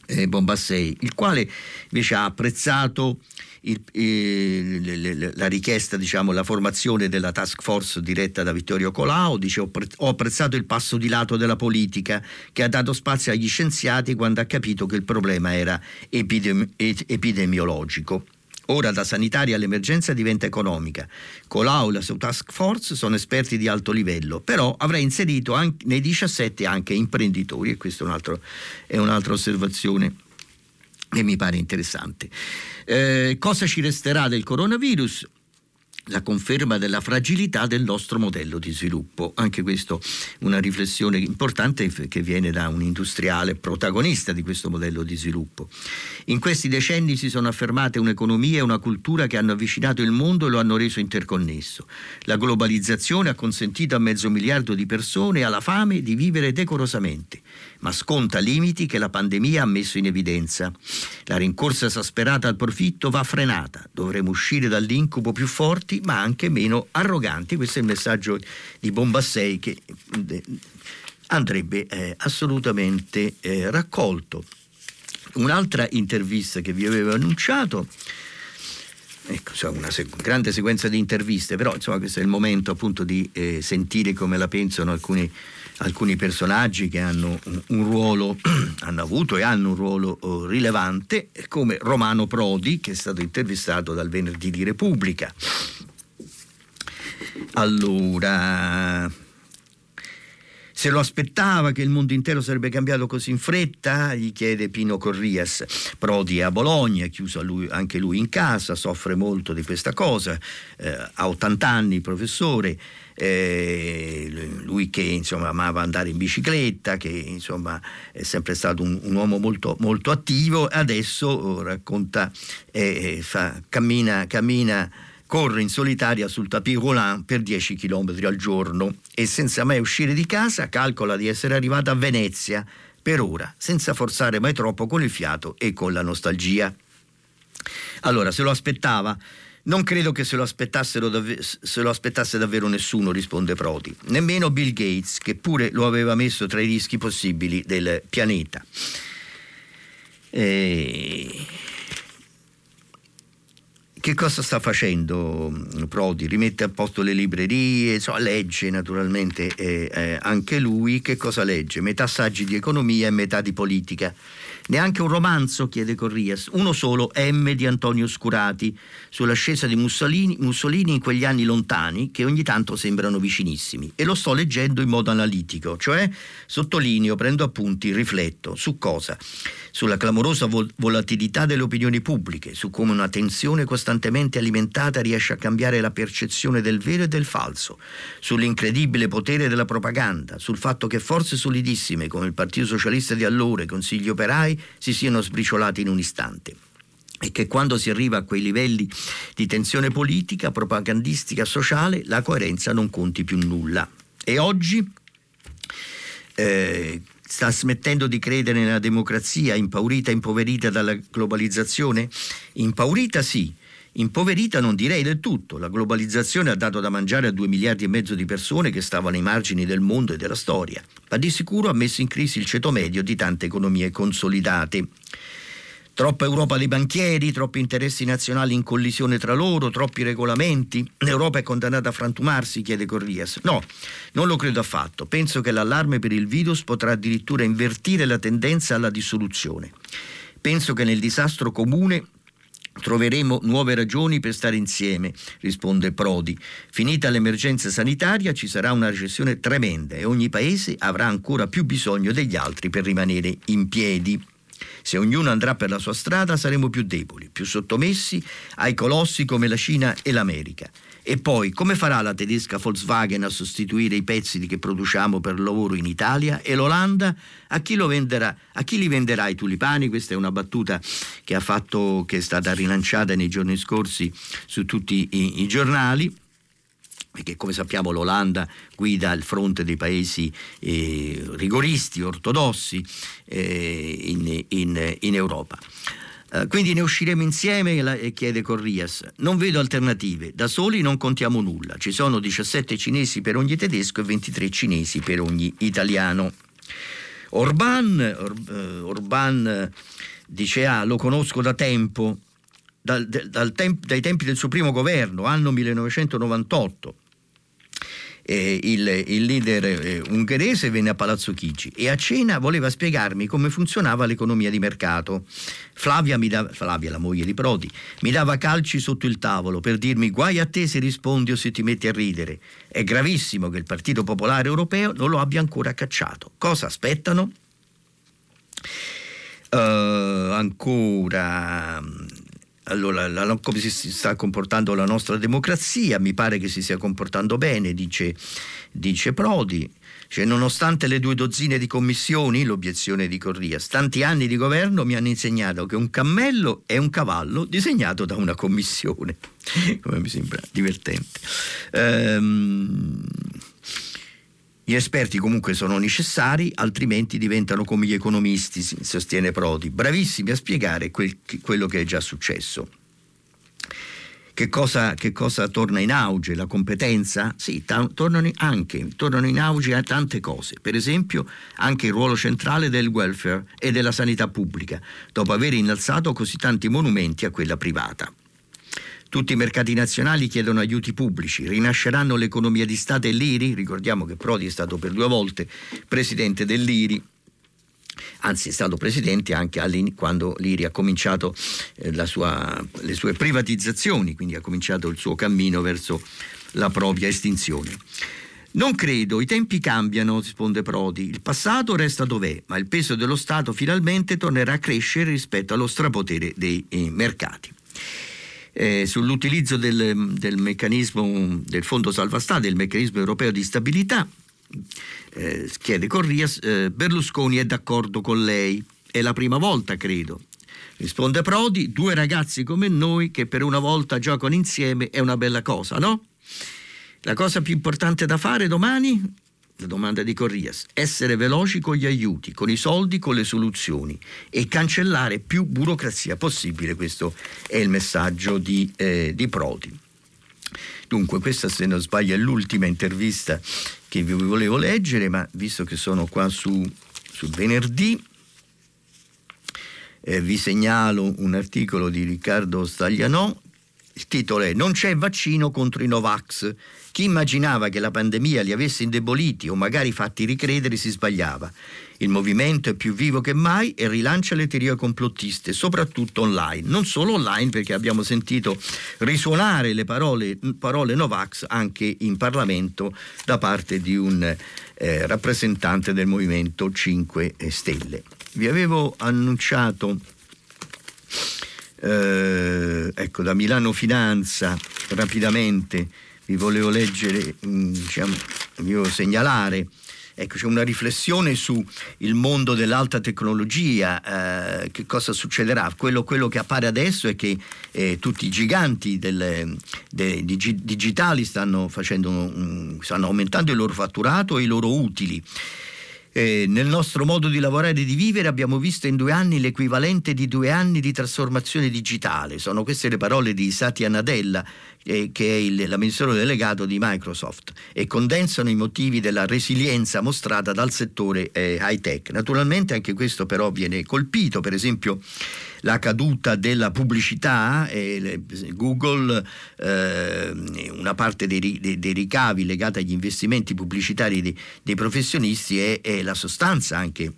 eh, Bombassei, il quale invece ha apprezzato il, il, la richiesta, diciamo, la formazione della task force diretta da Vittorio Colau, dice ho apprezzato il passo di lato della politica che ha dato spazio agli scienziati quando ha capito che il problema era epidemi- epidemiologico. Ora da sanitaria l'emergenza diventa economica. Colau e la sua task force sono esperti di alto livello, però avrei inserito anche, nei 17 anche imprenditori e questa è un'altra osservazione che mi pare interessante. Eh, cosa ci resterà del coronavirus? La conferma della fragilità del nostro modello di sviluppo. Anche questo una riflessione importante che viene da un industriale protagonista di questo modello di sviluppo. In questi decenni si sono affermate un'economia e una cultura che hanno avvicinato il mondo e lo hanno reso interconnesso. La globalizzazione ha consentito a mezzo miliardo di persone alla fame di vivere decorosamente ma sconta limiti che la pandemia ha messo in evidenza. La rincorsa esasperata al profitto va frenata, dovremo uscire dall'incubo più forti ma anche meno arroganti. Questo è il messaggio di Bombassei che eh, andrebbe eh, assolutamente eh, raccolto. Un'altra intervista che vi avevo annunciato ecco, insomma, una sec- grande sequenza di interviste, però insomma, questo è il momento appunto di eh, sentire come la pensano alcuni alcuni personaggi che hanno un ruolo, hanno avuto e hanno un ruolo oh, rilevante, come Romano Prodi, che è stato intervistato dal Venerdì di Repubblica. Allora, se lo aspettava che il mondo intero sarebbe cambiato così in fretta? Gli chiede Pino Corrias. Prodi è a Bologna, chiuso lui, anche lui in casa, soffre molto di questa cosa, eh, ha 80 anni, professore eh, lui che insomma, amava andare in bicicletta, che insomma, è sempre stato un, un uomo molto, molto, attivo, adesso oh, racconta, eh, fa, cammina, cammina corre in solitaria sul tapis roulant per 10 km al giorno e senza mai uscire di casa calcola di essere arrivata a Venezia per ora, senza forzare mai troppo con il fiato e con la nostalgia. Allora, se lo aspettava non credo che se lo, dav- se lo, aspettasse davvero nessuno, risponde Prodi, nemmeno Bill Gates, che pure lo aveva messo tra i rischi possibili del pianeta. E... che cosa sta facendo mm, Prodi? Rimette a posto le librerie, so, legge naturalmente eh, eh, anche lui. Che cosa legge? Metà saggi di economia e metà di politica. Neanche un romanzo, chiede Corrias, uno solo, M di Antonio Scurati, sull'ascesa di Mussolini, Mussolini in quegli anni lontani che ogni tanto sembrano vicinissimi. E lo sto leggendo in modo analitico, cioè sottolineo, prendo appunti, rifletto. Su cosa? Sulla clamorosa vol- volatilità delle opinioni pubbliche, su come una tensione costantemente alimentata riesce a cambiare la percezione del vero e del falso, sull'incredibile potere della propaganda, sul fatto che forze solidissime come il Partito Socialista di allora, i consigli operai, si siano sbriciolati in un istante e che quando si arriva a quei livelli di tensione politica, propagandistica, sociale, la coerenza non conti più nulla. E oggi eh, sta smettendo di credere nella democrazia, impaurita impoverita dalla globalizzazione? Impaurita sì, impoverita non direi del tutto. La globalizzazione ha dato da mangiare a due miliardi e mezzo di persone che stavano ai margini del mondo e della storia, ma di sicuro ha messo in crisi il ceto medio di tante economie consolidate. Troppa Europa dei banchieri, troppi interessi nazionali in collisione tra loro, troppi regolamenti. L'Europa è condannata a frantumarsi, chiede Corrias. No, non lo credo affatto. Penso che l'allarme per il virus potrà addirittura invertire la tendenza alla dissoluzione. Penso che nel disastro comune Troveremo nuove ragioni per stare insieme, risponde Prodi. Finita l'emergenza sanitaria ci sarà una recessione tremenda e ogni paese avrà ancora più bisogno degli altri per rimanere in piedi. Se ognuno andrà per la sua strada saremo più deboli, più sottomessi ai colossi come la Cina e l'America. E poi come farà la tedesca Volkswagen a sostituire i pezzi che produciamo per lavoro in Italia? E l'Olanda a chi, venderà, a chi li venderà i tulipani? Questa è una battuta che, fatto, che è stata rilanciata nei giorni scorsi su tutti i, i giornali perché come sappiamo l'Olanda guida il fronte dei paesi eh, rigoristi, ortodossi eh, in, in, in, Europa. Uh, quindi ne usciremo insieme, la, chiede Corrias. Non vedo alternative, da soli non contiamo nulla. Ci sono 17 cinesi per ogni tedesco e 23 cinesi per ogni italiano. Orban, Or, uh, Orban dice ah, lo conosco da tempo, dal, dal temp- dai tempi del suo primo governo, anno 1998 eh, il, il, leader eh, ungherese venne a Palazzo Chigi e a cena voleva spiegarmi come funzionava l'economia di mercato. Flavia, dava, Flavia, la moglie di Prodi, mi dava calci sotto il tavolo per dirmi guai a te se rispondi o se ti metti a ridere. È gravissimo che il Partito Popolare Europeo non lo abbia ancora cacciato. Cosa aspettano? Uh, ancora allora, la, come si sta comportando la nostra democrazia? Mi pare che si stia comportando bene, dice, dice Prodi. Cioè, nonostante le due dozzine di commissioni, l'obiezione di Corrias, tanti anni di governo mi hanno insegnato che un cammello è un cavallo disegnato da una commissione. Come mi sembra divertente. Ehm, gli esperti comunque sono necessari, altrimenti diventano come gli economisti, sostiene Prodi, bravissimi a spiegare quel, quello che è già successo. Che cosa, che cosa, torna in auge? La competenza? Sì, ta- tornano anche, tornano in auge tante cose, per esempio anche il ruolo centrale del welfare e della sanità pubblica, dopo aver innalzato così tanti monumenti a quella privata. Tutti i mercati nazionali chiedono aiuti pubblici, rinasceranno l'economia di Stato e l'IRI, ricordiamo che Prodi è stato per due volte presidente dell'IRI, anzi è stato presidente anche quando l'IRI ha cominciato eh, sua, le sue privatizzazioni, quindi ha cominciato il suo cammino verso la propria estinzione. Non credo, i tempi cambiano, risponde Prodi, il passato resta dov'è, ma il peso dello Stato finalmente tornerà a crescere rispetto allo strapotere dei eh, mercati eh, sull'utilizzo del, del, meccanismo del Fondo Salva Stati, del meccanismo europeo di stabilità, eh, chiede Corrias, eh, Berlusconi è d'accordo con lei, è la prima volta credo. Risponde Prodi, due ragazzi come noi che per una volta giocano insieme è una bella cosa, no? La cosa più importante da fare domani la domanda di Corrias, essere veloci con gli aiuti, con i soldi, con le soluzioni e cancellare più burocrazia possibile, questo è il messaggio di, eh, di Prodi. Dunque, questa se non sbaglio è l'ultima intervista che vi volevo leggere, ma visto che sono qua su, su venerdì, eh, vi segnalo un articolo di Riccardo Staglianò il titolo è Non c'è vaccino contro i Novax. Chi immaginava che la pandemia li avesse indeboliti o magari fatti ricredere si sbagliava. Il movimento è più vivo che mai e rilancia le teorie complottiste, soprattutto online. Non solo online, perché abbiamo sentito risuonare le parole, parole Novax anche in Parlamento da parte di un eh, rappresentante del Movimento 5 Stelle. Vi avevo annunciato eh, ecco, da Milano Finanza rapidamente vi volevo leggere, mm, diciamo, vi volevo segnalare Ecco, c'è una riflessione sul mondo dell'alta tecnologia, eh, che cosa succederà. Quello, quello, che appare adesso è che eh, tutti i giganti del, de, digi, digitali stanno, facendo, stanno aumentando il loro fatturato e i loro utili. Eh, nel nostro modo di lavorare e di vivere abbiamo visto in due anni l'equivalente di due anni di trasformazione digitale. Sono queste le parole di Satya Nadella, eh, che è il, l'amministratore delegato di Microsoft, e condensano i motivi della resilienza mostrata dal settore eh, high tech. Naturalmente anche questo però viene colpito, per esempio la caduta della pubblicità, eh, Google eh, una parte dei, dei, dei, ricavi legati agli investimenti pubblicitari dei, dei professionisti è, è la sostanza anche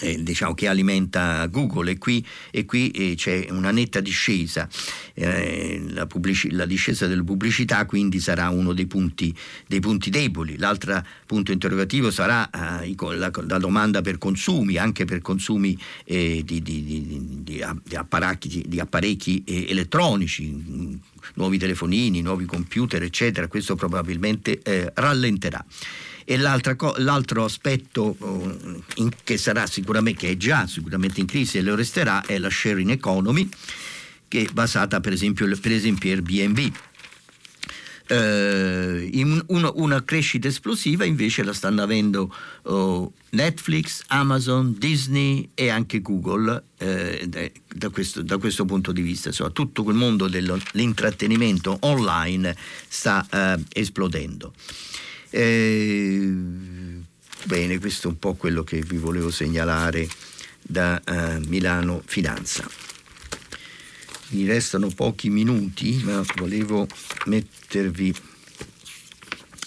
eh, diciamo, che alimenta Google e qui, e qui eh, c'è una netta discesa. Eh, la, pubblici- la, discesa delle pubblicità quindi sarà uno dei punti, dei punti deboli. L'altro punto interrogativo sarà eh, la, la, domanda per consumi, anche per consumi eh, di, di, di, di, apparecchi, di apparecchi eh, elettronici, nuovi telefonini, nuovi computer, eccetera. Questo probabilmente rallenterà e l'altro aspetto uh, in, che sarà sicuramente, che è già sicuramente in crisi e lo resterà, è la sharing economy, che è basata per esempio, per esempio Airbnb. Uh, in una, una, crescita esplosiva invece la stanno avendo uh, Netflix, Amazon, Disney e anche Google uh, da, questo, da, questo, punto di vista. Insomma, tutto quel mondo dell'intrattenimento online sta esplodendo. Eh, bene, questo è un po' quello che vi volevo segnalare da uh, Milano Finanza. Mi restano pochi minuti, ma volevo mettervi.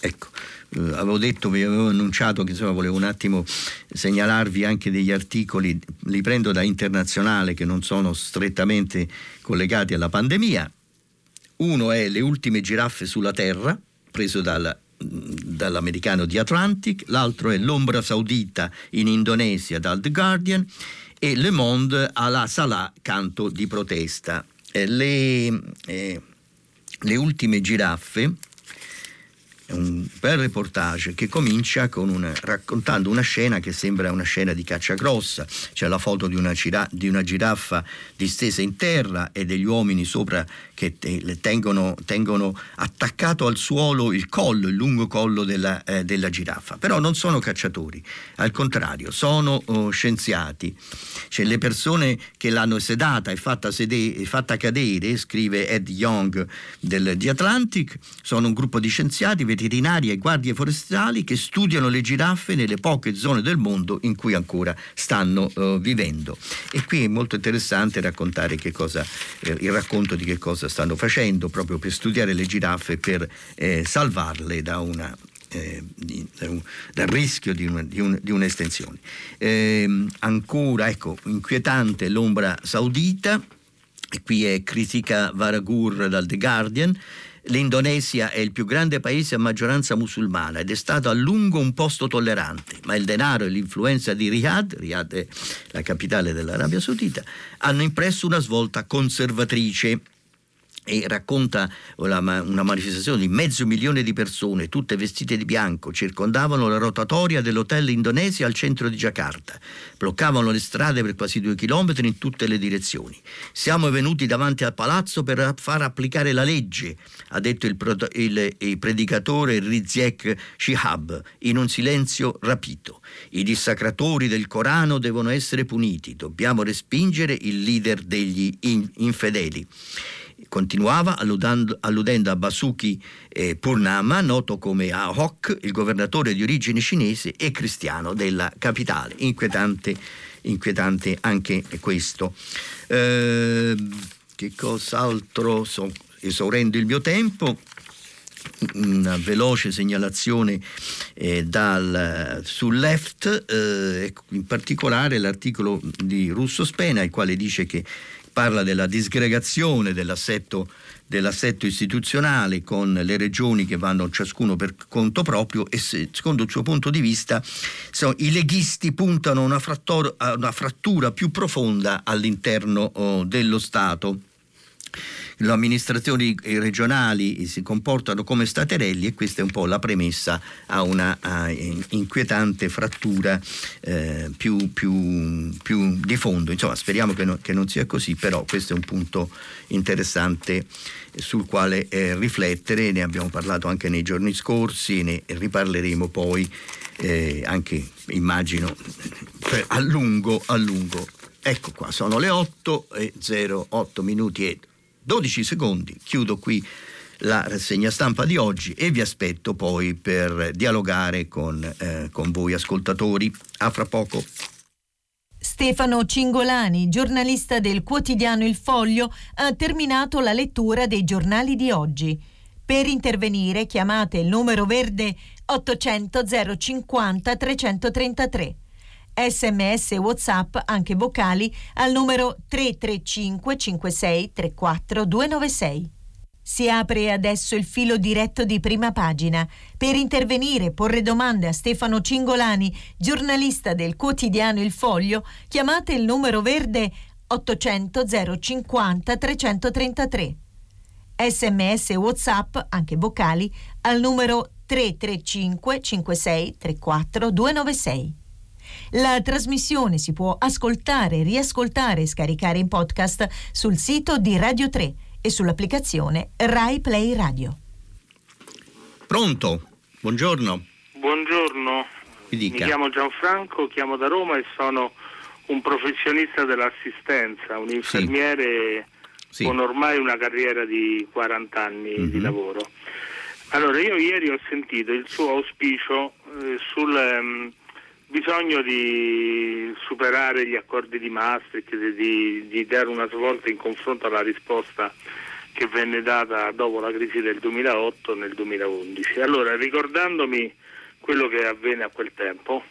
Ecco, eh, avevo detto, vi avevo annunciato che insomma volevo un attimo segnalarvi anche degli articoli, li prendo da internazionale che non sono strettamente collegati alla pandemia. Uno è Le ultime giraffe sulla Terra, preso dal dall'americano The Atlantic, l'altro è L'ombra saudita in Indonesia dal The Guardian e Le Monde alla Salah canto di protesta. Eh, le, eh, le ultime giraffe un bel reportage che comincia una, raccontando una scena che sembra una scena di caccia grossa. C'è la foto di una, di una giraffa distesa in terra e degli uomini sopra che te, tengono, tengono, attaccato al suolo il collo, il lungo collo della, eh, della giraffa. Però non sono cacciatori, al contrario, sono oh, scienziati. Cioè, le persone che l'hanno sedata e fatta, sede, fatta cadere, scrive Ed Young del The Atlantic, sono un gruppo di scienziati veterinari e guardie forestali che studiano le giraffe nelle poche zone del mondo in cui ancora stanno uh, vivendo. E qui è molto interessante raccontare che cosa, eh, il racconto di che cosa stanno facendo proprio per studiare le giraffe per eh, salvarle da una eh, dal rischio di, una, di, un, di un'estensione. Eh, ancora, ecco, inquietante l'ombra saudita, e qui è critica Varagur dal The Guardian, L'Indonesia è il più grande paese a maggioranza musulmana ed è stato a lungo un posto tollerante, ma il denaro e l'influenza di Riyadh, Riyadh è la capitale dell'Arabia Saudita, hanno impresso una svolta conservatrice e racconta una manifestazione di mezzo milione di persone, tutte vestite di bianco, circondavano la rotatoria dell'hotel Indonesia al centro di Giacarta, bloccavano le strade per quasi due chilometri in tutte le direzioni. Siamo venuti davanti al palazzo per far applicare la legge, ha detto il, il, il predicatore Riziek Shihab, in un silenzio rapito. I dissacratori del Corano devono essere puniti, dobbiamo respingere il leader degli infedeli. Continuava alludendo, alludendo a Basuki eh, Purnama, noto come Ahok, il governatore di origine cinese e cristiano della capitale. Inquietante, inquietante anche questo. Eh, che cos'altro so, esaurendo il mio tempo, una veloce segnalazione eh, dal, sul left, eh, ecco, in particolare l'articolo di Russo Spena, il quale dice che parla della disgregazione dell'assetto, dell'assetto istituzionale con le regioni che vanno ciascuno per conto proprio e se, secondo il suo punto di vista so, i leghisti puntano a una, frattor- a una frattura più profonda all'interno oh, dello Stato le amministrazioni regionali si comportano come staterelli e questa è un po' la premessa a una a inquietante frattura eh, più, più, più, di fondo. Insomma, speriamo che, no, che, non sia così, però questo è un punto interessante sul quale eh, riflettere, ne abbiamo parlato anche nei giorni scorsi, ne riparleremo poi eh, anche, immagino, a lungo, a lungo. Ecco qua, sono le 8 e 08 minuti e 12 secondi, chiudo qui la rassegna stampa di oggi e vi aspetto poi per dialogare con, eh, con voi ascoltatori. A fra poco. Stefano Cingolani, giornalista del quotidiano Il Foglio, ha terminato la lettura dei giornali di oggi. Per intervenire chiamate il numero verde 800 050 333 sms e whatsapp anche vocali al numero 335 56 34 296. Si apre adesso il filo diretto di prima pagina. Per intervenire e porre domande a Stefano Cingolani, giornalista del quotidiano Il Foglio, chiamate il numero verde 800 050 333. Sms e WhatsApp, anche vocali, al numero 335 56 34 296. La trasmissione si può ascoltare, riascoltare e scaricare in podcast sul sito di Radio 3 e sull'applicazione Rai Play Radio. Pronto? Buongiorno. Buongiorno. Mi, Mi chiamo Gianfranco, chiamo da Roma e sono un professionista dell'assistenza, un infermiere sì. con ormai una carriera di 40 anni mm-hmm. di mhm. lavoro. Allora, io ieri ho sentito il suo auspicio eh, sul... Um, bisogno di superare gli accordi di Maastricht, di, di, dare una svolta in confronto alla risposta che venne data dopo la crisi del 2008 nel 2011. Allora, ricordandomi quello che avvenne a quel tempo,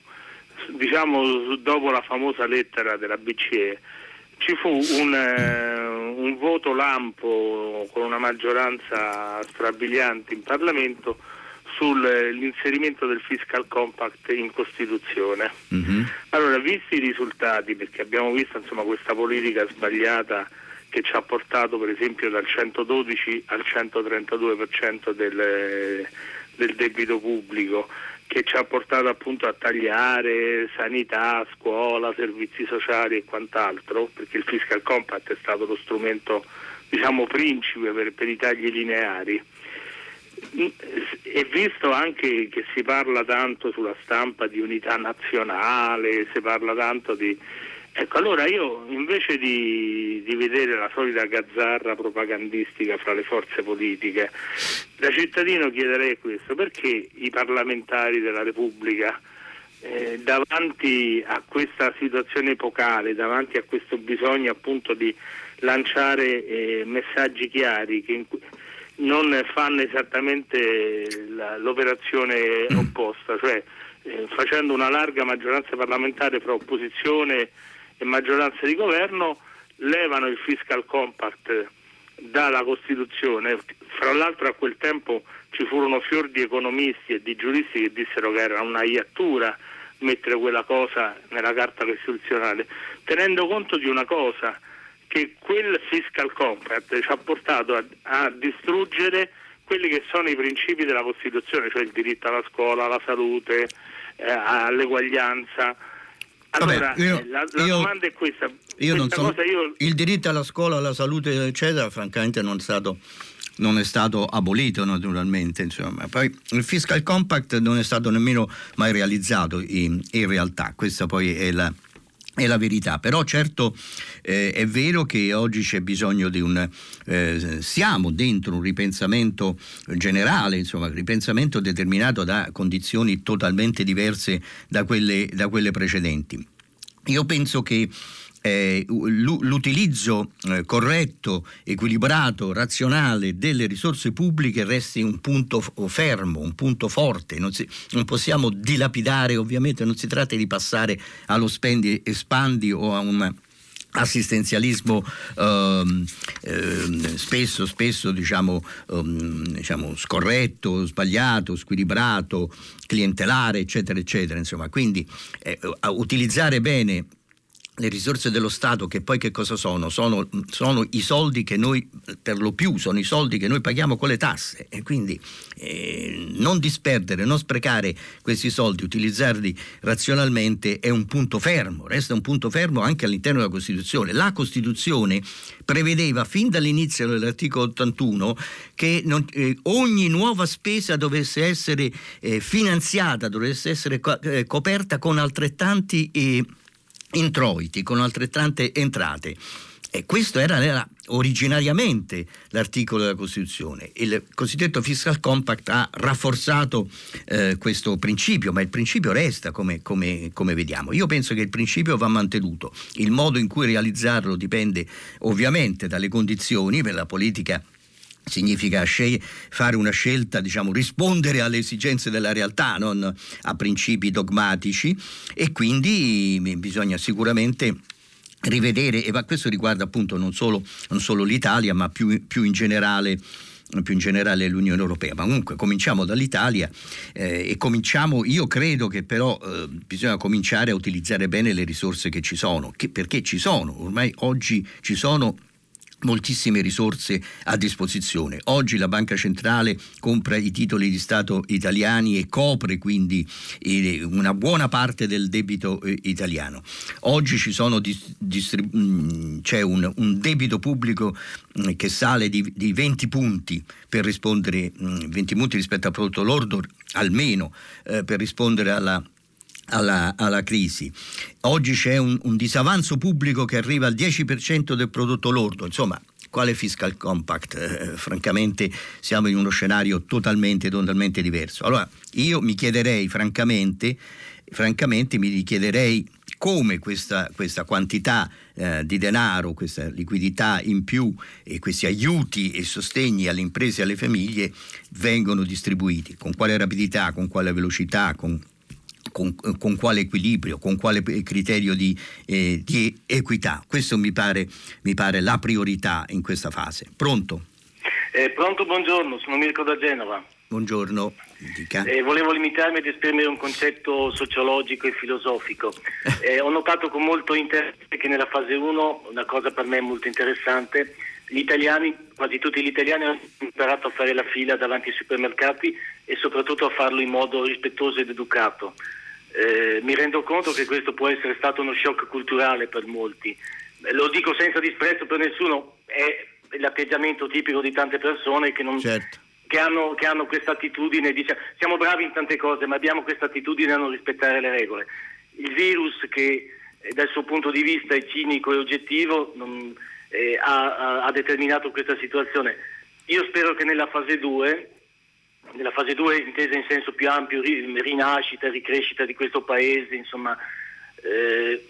diciamo dopo la famosa lettera della BCE, ci fu un, eh, un voto lampo con una maggioranza strabiliante in Parlamento sull'inserimento del fiscal compact in Costituzione. Mm-hmm. Allora, visti i risultati, perché abbiamo visto insomma, questa politica sbagliata che ci ha portato per esempio dal 112 al 132% del, del debito pubblico, che ci ha portato appunto a tagliare sanità, scuola, servizi sociali e quant'altro, perché il fiscal compact è stato lo strumento diciamo principe per, per i tagli lineari è visto anche che si parla tanto sulla stampa di unità nazionale, si parla tanto di... Ecco, allora io invece di, di, vedere la solita gazzarra propagandistica fra le forze politiche, da cittadino chiederei questo, perché i parlamentari della Repubblica eh, davanti a questa situazione epocale, davanti a questo bisogno appunto di lanciare eh, messaggi chiari che in, non fanno esattamente l'operazione mm. opposta, cioè eh, facendo una larga maggioranza parlamentare fra opposizione e maggioranza di governo levano il fiscal compact dalla Costituzione. Fra l'altro a quel tempo ci furono fior di economisti e di giuristi che dissero che era una iattura mettere quella cosa nella Carta Costituzionale, tenendo conto di una cosa, che quel fiscal compact ci ha portato a, a distruggere quelli che sono i principi della Costituzione, cioè il diritto alla scuola, alla salute, eh, all'eguaglianza. Allora, Vabbè, io, eh, la, la io, domanda è questa. Io questa non so, io... Il diritto alla scuola, alla salute, eccetera, francamente non è stato, non è stato abolito naturalmente. Insomma. Poi il fiscal compact non è stato nemmeno mai realizzato in, in realtà. Questa poi è la, è la verità, però certo eh, è vero che oggi c'è bisogno di un... Eh, siamo dentro un ripensamento generale, insomma, un ripensamento determinato da condizioni totalmente diverse da quelle, da quelle precedenti. Io penso che eh, l'utilizzo eh, corretto, equilibrato, razionale delle risorse pubbliche resti un punto fermo, un punto forte. Non, si, non, possiamo dilapidare, ovviamente non si tratta di passare allo spendi e spandi o a un assistenzialismo ehm, ehm, spesso, spesso diciamo, ehm, diciamo, scorretto, sbagliato, squilibrato, clientelare, eccetera, eccetera. Insomma, quindi eh, utilizzare bene le risorse dello Stato che poi che cosa sono? sono? sono? i soldi che noi, per lo più, sono i soldi che noi paghiamo con le tasse e quindi eh, non disperdere, non sprecare questi soldi, utilizzarli razionalmente è un punto fermo, resta un punto fermo anche all'interno della Costituzione. La Costituzione prevedeva fin dall'inizio dell'articolo 81 che non, eh, ogni nuova spesa dovesse essere eh, finanziata, dovesse essere eh, coperta con altrettanti eh, introiti, con altrettante entrate. E questo era, era, originariamente l'articolo della Costituzione. Il cosiddetto Fiscal Compact ha rafforzato eh, questo principio, ma il principio resta come, come, come, vediamo. Io penso che il principio va mantenuto. Il modo in cui realizzarlo dipende ovviamente dalle condizioni per la politica significa fare una scelta, diciamo, rispondere alle esigenze della realtà, non a principi dogmatici e quindi bisogna sicuramente rivedere, e questo riguarda appunto non solo, non solo l'Italia, ma più, più in generale più in generale l'Unione Europea. Ma comunque cominciamo dall'Italia eh, e cominciamo, io credo che però eh, bisogna cominciare a utilizzare bene le risorse che ci sono, che, perché ci sono, ormai oggi ci sono moltissime risorse a disposizione. Oggi la Banca Centrale compra i titoli di Stato italiani e copre quindi eh, una buona parte del debito eh, italiano. Oggi distrib- mm, c'è un, un, debito pubblico mm, che sale di, di 20 punti per rispondere, 20 mm, punti rispetto al prodotto lordo almeno eh, per rispondere alla alla, alla, crisi. Oggi c'è un, un, disavanzo pubblico che arriva al 10% del prodotto lordo, insomma, quale fiscal compact? Eh, francamente siamo in uno scenario totalmente, totalmente diverso. Allora io mi chiederei francamente, francamente mi chiederei come questa, questa quantità eh, di denaro, questa liquidità in più e questi aiuti e sostegni alle imprese e alle famiglie vengono distribuiti, con quale rapidità, con quale velocità, con con, con, quale equilibrio, con quale criterio di, eh, di equità. Questo mi pare, mi pare, la priorità in questa fase. Pronto? Eh, pronto, buongiorno, sono Mirko da Genova. Buongiorno. Eh, volevo limitarmi ad esprimere un concetto sociologico e filosofico. Eh, ho notato con molto interesse che nella fase 1, una cosa per me molto interessante, gli italiani, quasi tutti gli italiani hanno imparato a fare la fila davanti ai supermercati e soprattutto a farlo in modo rispettoso ed educato. Eh, mi rendo conto che questo può essere stato uno shock culturale per molti. Lo dico senza disprezzo per nessuno, è l'atteggiamento tipico di tante persone che, non, certo. che, hanno, che hanno, questa attitudine, diciamo, siamo bravi in tante cose, ma abbiamo questa attitudine a non rispettare le regole. Il virus che eh, dal suo punto di vista è cinico e oggettivo non, eh, ha, ha determinato questa situazione. Io spero che nella fase 2 nella fase 2 intesa in senso più ampio, rinascita, ricrescita di questo paese, insomma, eh,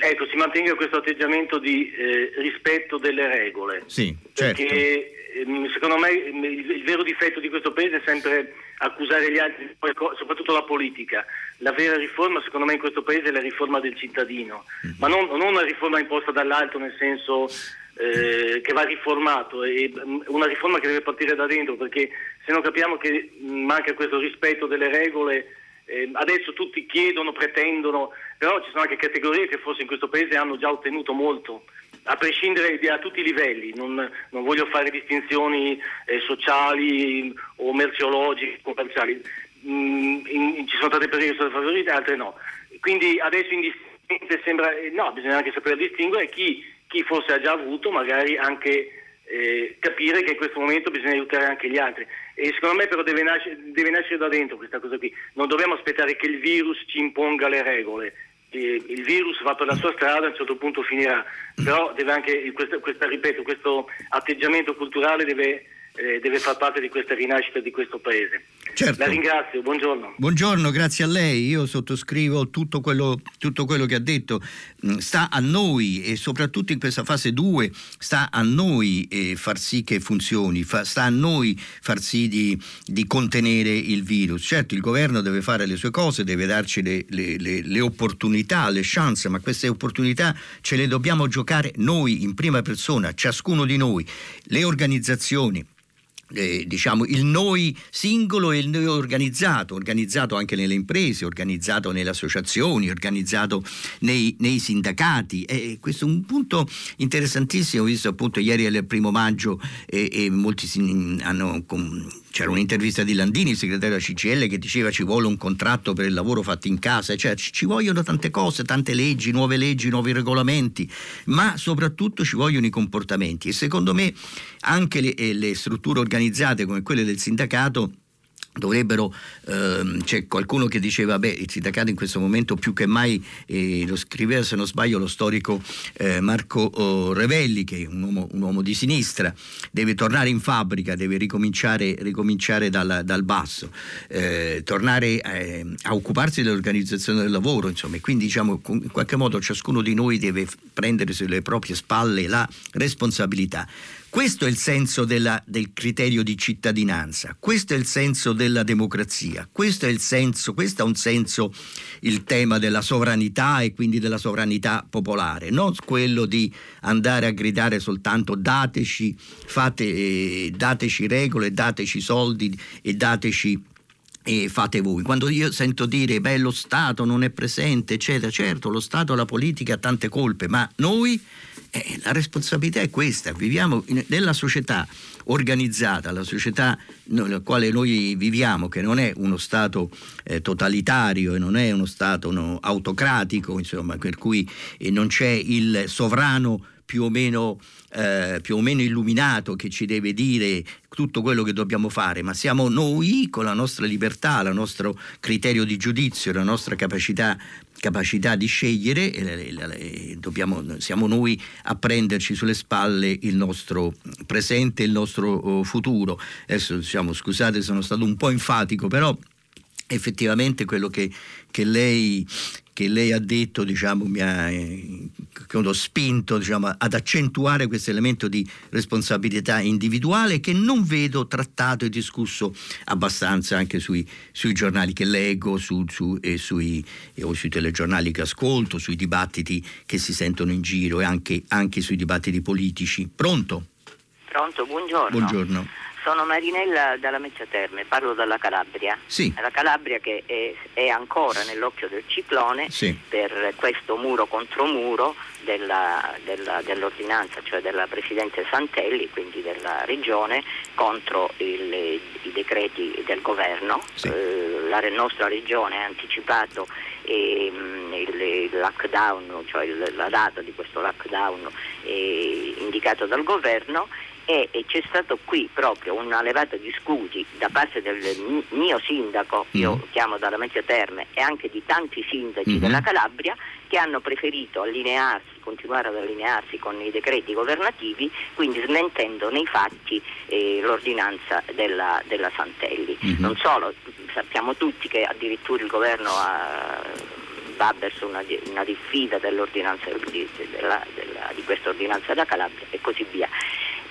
ecco, si mantenga questo atteggiamento di eh, rispetto delle regole. Sì, certo. Perché ehm, secondo me il, il, vero difetto di questo paese è sempre accusare gli altri, soprattutto la politica. La vera riforma secondo me in questo paese è la riforma del cittadino, mm-hmm. ma non, non una riforma imposta dall'alto nel senso eh, che va riformato e mm, una riforma che deve partire da dentro perché se non capiamo che manca questo rispetto delle regole eh, adesso tutti chiedono, pretendono, però ci sono anche categorie che forse in questo paese hanno già ottenuto molto, a prescindere da tutti i livelli, non, non voglio fare distinzioni eh, sociali o merceologiche, commerciali, mm, in, ci sono state persone che sono favorite, altre no. Quindi adesso indistintamente sembra, eh, no, bisogna anche sapere distinguere chi chi forse ha già avuto magari anche eh, capire che in questo momento bisogna aiutare anche gli altri. E secondo me però deve nascere, deve nascere da dentro questa cosa qui. Non dobbiamo aspettare che il virus ci imponga le regole. il virus va per la sua strada, a un certo punto finirà, però deve anche, questo, questa, ripeto, questo atteggiamento culturale deve, eh, deve far parte di questa rinascita di questo paese. Certo. La ringrazio, buongiorno. Buongiorno, grazie a lei. Io sottoscrivo tutto quello, tutto quello che ha detto. Mm, sta a noi e soprattutto in questa fase 2 sta a noi eh, far sì che funzioni, fa, sta a noi far sì di, di, contenere il virus. Certo, il governo deve fare le sue cose, deve darci le, le, le, le opportunità, le chance, ma queste opportunità ce le dobbiamo giocare noi in prima persona, ciascuno di noi, le organizzazioni eh, diciamo, il noi singolo e il noi organizzato, organizzato anche nelle imprese, organizzato nelle associazioni, organizzato nei, nei sindacati. E questo è un punto interessantissimo, visto appunto ieri al primo maggio e, e molti hanno c'era un'intervista di Landini, il segretario della CCL, che diceva ci vuole un contratto per il lavoro fatto in casa, cioè ci vogliono tante cose, tante leggi, nuove leggi, nuovi regolamenti, ma soprattutto ci vogliono i comportamenti. E secondo me anche le, eh, le strutture organizzate come quelle del sindacato dovrebbero ehm, c'è qualcuno che diceva beh il sindacato in questo momento più che mai eh, lo scriveva se non sbaglio lo storico eh, Marco oh, Revelli che è un uomo, un uomo, di sinistra. Deve tornare in fabbrica deve ricominciare, ricominciare dal, dal, basso. Eh, tornare eh, a occuparsi dell'organizzazione del lavoro insomma. E quindi diciamo in qualche modo ciascuno di noi deve prendere sulle proprie spalle la responsabilità questo è il senso della, del criterio di cittadinanza, questo è il senso della democrazia, questo è il senso, questo è un senso il tema della sovranità e quindi della sovranità popolare, non quello di andare a gridare soltanto dateci, fate, eh, dateci regole, dateci soldi e dateci e fate voi. Quando io sento dire beh lo Stato non è presente, eccetera, certo lo Stato, la politica ha tante colpe, ma noi eh, la responsabilità è questa, viviamo in, nella società organizzata, la società nella quale noi viviamo, che non è uno Stato eh, totalitario e non è uno Stato no, autocratico, insomma, per cui eh, non c'è il sovrano più o, meno, eh, più o meno illuminato che ci deve dire tutto quello che dobbiamo fare, ma siamo noi con la nostra libertà, il nostro criterio di giudizio, la nostra capacità capacità di scegliere e, dobbiamo, siamo noi a prenderci sulle spalle il nostro presente e il nostro oh, futuro. Adesso diciamo, scusate, sono stato un po' enfatico, però effettivamente quello che, che lei che lei ha detto diciamo, mi ha eh, spinto diciamo, ad accentuare questo elemento di responsabilità individuale che non vedo trattato e discusso abbastanza anche sui, sui giornali che leggo su, su, e sui, e, o sui telegiornali che ascolto, sui dibattiti che si sentono in giro e anche, anche sui dibattiti politici. Pronto? Pronto, buongiorno. Buongiorno. Sono Marinella dalla Mezzia Terme, parlo dalla Calabria. Sì. La Calabria che è, è ancora nell'occhio del ciclone sì. per questo muro contro muro della, della, dell'ordinanza, cioè della Presidente Santelli, quindi della Regione, contro il, i decreti del governo. Sì. Eh, la nostra Regione ha anticipato eh, il, il, lockdown, cioè il, la data di questo lockdown eh, indicato dal governo e, e, c'è stato qui proprio una levata di scudi da parte del mio sindaco, mm. io chiamo dalla Mezzia Terme, e anche di tanti sindaci mm-hmm. della Calabria che hanno preferito allinearsi, continuare ad allinearsi con i decreti governativi, quindi smentendo nei fatti eh, l'ordinanza della, della Santelli. Mm-hmm. Non solo, sappiamo tutti che addirittura il governo ha va verso una, una diffida dell'ordinanza, di, della, della, di questa ordinanza da Calabria e così via.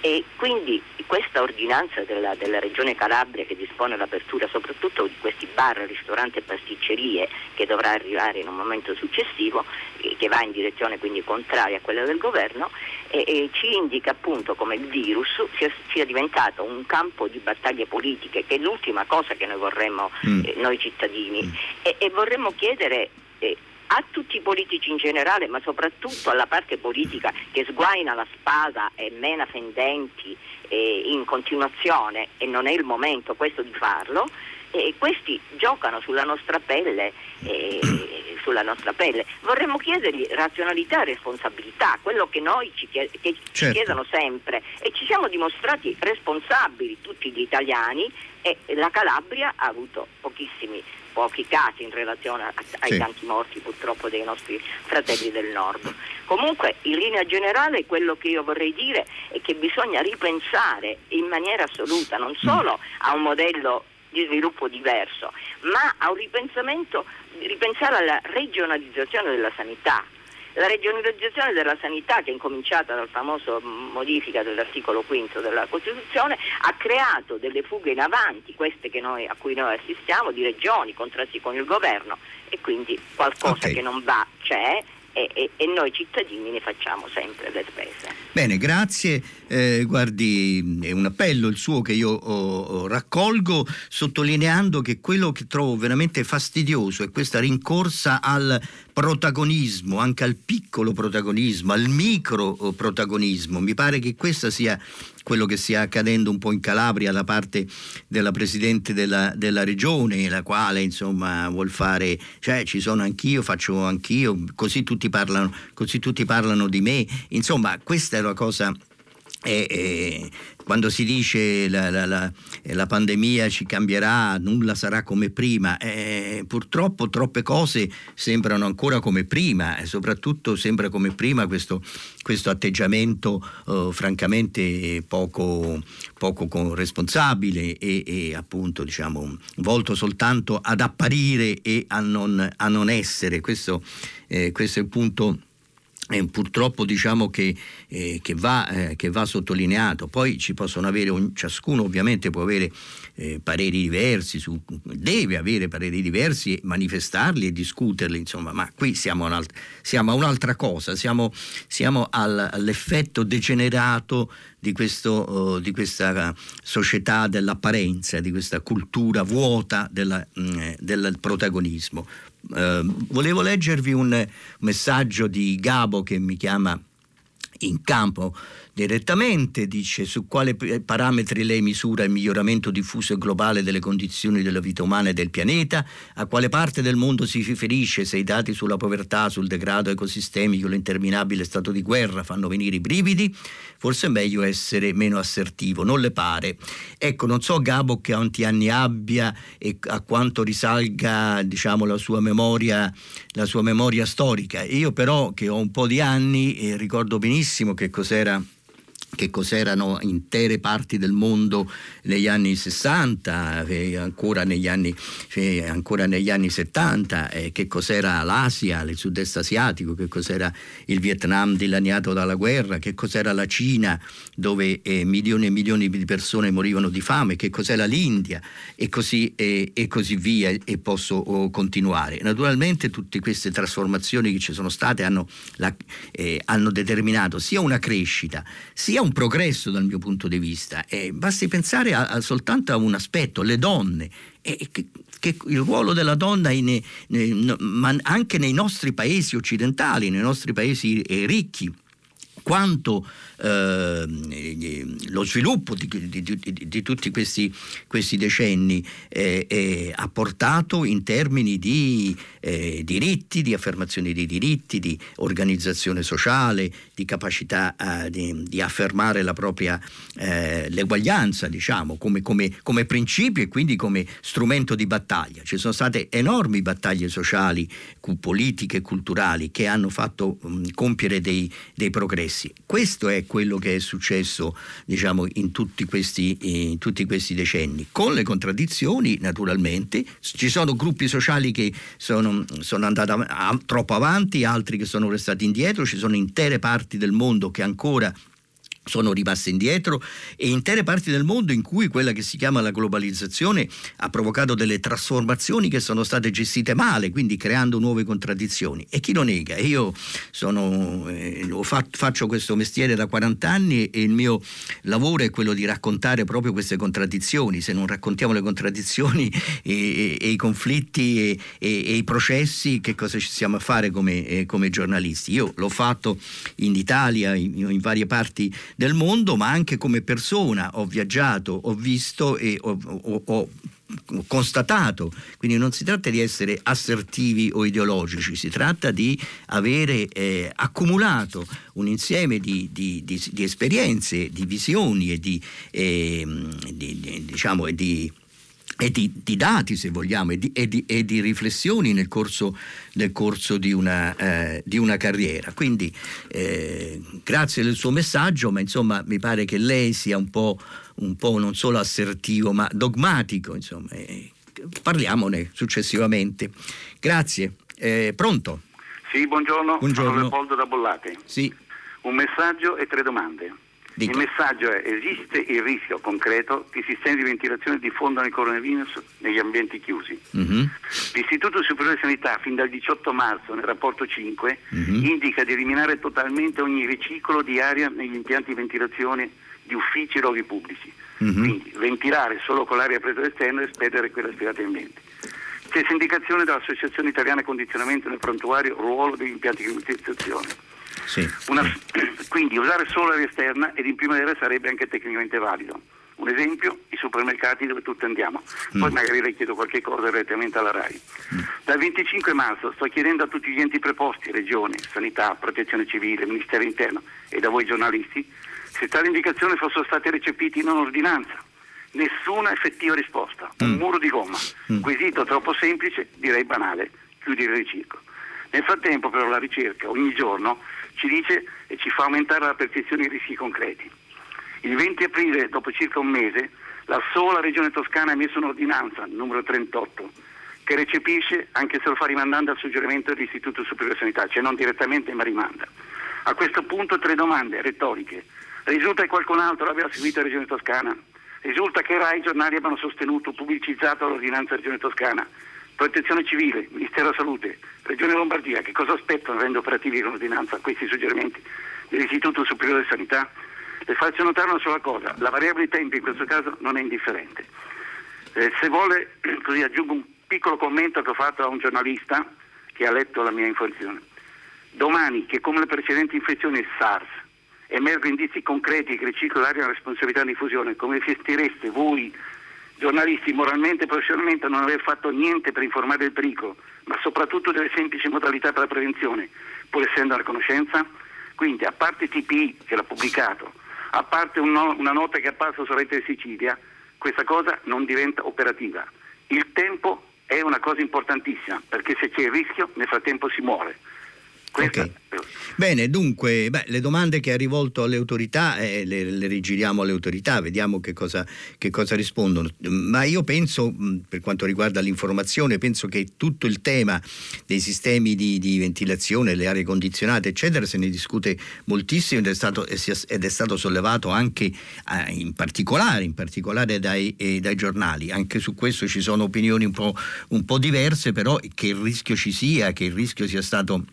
E quindi questa ordinanza della, della, Regione Calabria che dispone l'apertura soprattutto di questi bar, ristoranti e pasticcerie che dovrà arrivare in un momento successivo, eh, che va in direzione quindi contraria a quella del governo, e, e ci indica appunto come il virus sia, sia, diventato un campo di battaglie politiche, che è l'ultima cosa che noi vorremmo, mm. eh, noi cittadini, mm. e, e vorremmo chiedere eh, a tutti i politici in generale, ma soprattutto alla parte politica che sguaina la spada e mena fendenti eh, in continuazione e non è il momento questo di farlo, e questi giocano sulla nostra pelle. Eh, sulla nostra pelle. Vorremmo chiedergli razionalità e responsabilità, quello che noi ci, chied- che certo. ci chiedono sempre e ci siamo dimostrati responsabili tutti gli italiani e la Calabria ha avuto pochissimi pochi casi in relazione a, ai sì. tanti morti purtroppo dei nostri fratelli del nord. Comunque in linea generale quello che io vorrei dire è che bisogna ripensare in maniera assoluta non solo a un modello di sviluppo diverso, ma a un ripensamento, ripensare alla regionalizzazione della sanità la regionalizzazione della sanità, che è incominciata dal famoso modifica dell'articolo quinto della Costituzione, ha creato delle fughe in avanti, queste noi, a cui noi assistiamo, di regioni, contrasti con il governo e quindi qualcosa okay. che non va c'è e, e, e, noi cittadini ne facciamo sempre le spese. Bene, grazie. Eh, guardi, è un appello il suo che io oh, oh, raccolgo sottolineando che quello che trovo veramente fastidioso è questa rincorsa al protagonismo, anche al piccolo protagonismo, al micro oh, protagonismo. Mi pare che questa sia quello che stia accadendo un po' in Calabria da parte della Presidente della, della Regione, la quale insomma vuol fare, cioè ci sono anch'io, faccio anch'io, così tutti parlano, così tutti parlano di me. Insomma, questa è la cosa e, e, quando si dice la, la, la, la, pandemia ci cambierà, nulla sarà come prima, eh, purtroppo troppe cose sembrano ancora come prima e soprattutto sembra come prima questo, questo atteggiamento eh, francamente poco, poco responsabile e, e, appunto diciamo volto soltanto ad apparire e a non, a non essere. Questo, eh, questo è il punto eh, purtroppo diciamo che, eh, che, va, eh, che, va, sottolineato. Poi ci possono avere, un, ciascuno ovviamente può avere eh, pareri diversi, su, deve avere pareri diversi e manifestarli e discuterli, insomma, ma qui siamo, un'alt- siamo a un'altra cosa, siamo, siamo al, all'effetto degenerato di, questo, uh, di, questa società dell'apparenza, di questa cultura vuota della, mh, mm, del protagonismo. Uh, volevo leggervi un messaggio di Gabo che mi chiama in campo direttamente, dice su quale parametri lei misura il miglioramento diffuso e globale delle condizioni della vita umana e del pianeta, a quale parte del mondo si riferisce se i dati sulla povertà, sul degrado ecosistemico, l'interminabile stato di guerra fanno venire i brividi, forse è meglio essere meno assertivo, non le pare? Ecco, non so Gabo che quanti anni abbia e a quanto risalga diciamo, la, sua memoria, la sua memoria storica, io però che ho un po' di anni e ricordo benissimo che cos'era che cos'erano intere parti del mondo negli anni 60 e ancora negli anni, e ancora negli anni 70, e che cos'era l'Asia, il sud-est asiatico, che cos'era il Vietnam dilaniato dalla guerra, che cos'era la Cina dove eh, milioni e milioni di persone morivano di fame, che cos'era l'India e così, e, e così via e posso oh, continuare. Naturalmente tutte queste trasformazioni che ci sono state hanno, la, eh, hanno determinato sia una crescita sia un progresso dal mio punto di vista. E basti pensare a, a soltanto a un aspetto, le donne. E, che, che il ruolo della donna in, in, in, anche nei nostri paesi occidentali, nei nostri paesi eh, ricchi, quanto eh, lo sviluppo di, di, di, di tutti questi, questi decenni eh, eh, ha portato in termini di eh, diritti, di affermazione dei diritti, di organizzazione sociale, di capacità eh, di, affermare la propria eh, l'eguaglianza, diciamo, come, come, come principio e quindi come strumento di battaglia. Ci sono state enormi battaglie sociali, politiche culturali che hanno fatto mh, compiere dei, dei progressi. Questo è quello che è successo diciamo, in, tutti questi, in tutti questi decenni, con le contraddizioni naturalmente, ci sono gruppi sociali che sono, sono andati troppo avanti, altri che sono restati indietro, ci sono intere parti del mondo che ancora sono rimaste indietro e intere parti del mondo in cui quella che si chiama la globalizzazione ha provocato delle trasformazioni che sono state gestite male, quindi creando nuove contraddizioni. E chi lo nega? Io sono, eh, faccio questo mestiere da 40 anni e il mio lavoro è quello di raccontare proprio queste contraddizioni. Se non raccontiamo le contraddizioni e, e, e i conflitti e, e, i processi, che cosa ci siamo a fare come, eh, come giornalisti? Io l'ho fatto in Italia, in, in varie parti del mondo, ma anche come persona. Ho viaggiato, ho visto e ho, ho, ho constatato, quindi non si tratta di essere assertivi o ideologici, si tratta di avere eh, accumulato un insieme di, di, di, di, esperienze, di visioni e di, eh, diciamo, di e di, di, dati, se vogliamo, e di, e di, e di riflessioni nel corso, nel corso di, una, eh, di, una, carriera. Quindi eh, grazie del suo messaggio, ma insomma mi pare che lei sia un po', un po non solo assertivo, ma dogmatico. Insomma, eh, parliamone successivamente. Grazie. Eh, pronto? Sì, buongiorno. buongiorno. Sono Leopoldo da Bollate. Sì. Un messaggio e tre domande. Dica. Il messaggio è esiste il rischio concreto che i sistemi di ventilazione diffondano il coronavirus negli ambienti chiusi. Mm-hmm. L'Istituto Superiore di Sanità fin dal 18 marzo nel rapporto 5 mm-hmm. indica di eliminare totalmente ogni riciclo di aria negli impianti di ventilazione di uffici e luoghi pubblici. Mm-hmm. Quindi ventilare solo con l'aria presa dall'esterno e espellere quella aspirata in ambiente. Stessa indicazione dall'Associazione Italiana Condizionamento nel prontuario ruolo degli impianti di climatizzazione. Sì. Una, quindi usare solo l'aria esterna ed in primavera sarebbe anche tecnicamente valido. Un esempio, i supermercati dove tutti andiamo. Poi mm. magari le chiedo qualche cosa direttamente alla RAI. Mm. Dal 25 marzo sto chiedendo a tutti gli enti preposti, Regione, Sanità, Protezione Civile, Ministero Interno e da voi giornalisti, se tali indicazioni fossero state recepite in un'ordinanza. Nessuna effettiva risposta, un mm. muro di gomma. Mm. Quesito troppo semplice, direi banale, chiudere il circo. Nel frattempo però la ricerca ogni giorno ci dice e ci fa aumentare la percezione dei rischi concreti. Il 20 aprile, dopo circa un mese, la sola Regione Toscana ha emesso un'ordinanza, numero 38, che recepisce, anche se lo fa rimandando al suggerimento dell'Istituto Superiore Sanità, cioè non direttamente ma rimanda. A questo punto tre domande retoriche. Risulta che qualcun altro abbia seguito la Regione Toscana? Risulta che RAI i giornali abbiano sostenuto, pubblicizzato l'ordinanza Regione Toscana? Protezione civile, Ministero della Salute, Regione Lombardia, che cosa aspettano rende operativi l'ordinanza a questi suggerimenti dell'Istituto Superiore di Sanità? Le faccio notare una sola cosa, la variabile tempo in questo caso non è indifferente. Eh, se vuole, così aggiungo un piccolo commento che ho fatto a un giornalista che ha letto la mia informazione. Domani, che come le precedenti infezioni SARS emergono indizi concreti che il ciclo d'aria ha responsabilità di diffusione, come gestireste voi giornalisti moralmente e professionalmente non aver fatto niente per informare del pericolo, ma soprattutto delle semplici modalità per la prevenzione, pur essendo la conoscenza? Quindi, a parte TPI che l'ha pubblicato, a parte un no, una nota che è apparsa su Rete Sicilia, questa cosa non diventa operativa. Il tempo è una cosa importantissima, perché se c'è il rischio, nel frattempo si muore. Okay. Bene, dunque, beh, le domande che ha rivolto alle autorità eh, le, le, rigiriamo alle autorità, vediamo che cosa, che cosa, rispondono. Ma io penso, per quanto riguarda l'informazione, penso che tutto il tema dei sistemi di, di ventilazione, le aree condizionate, eccetera, se ne discute moltissimo ed è stato, ed è stato sollevato anche eh, in particolare, in particolare dai, eh, dai, giornali. Anche su questo ci sono opinioni un po', un po' diverse, però che il rischio ci sia, che il rischio sia stato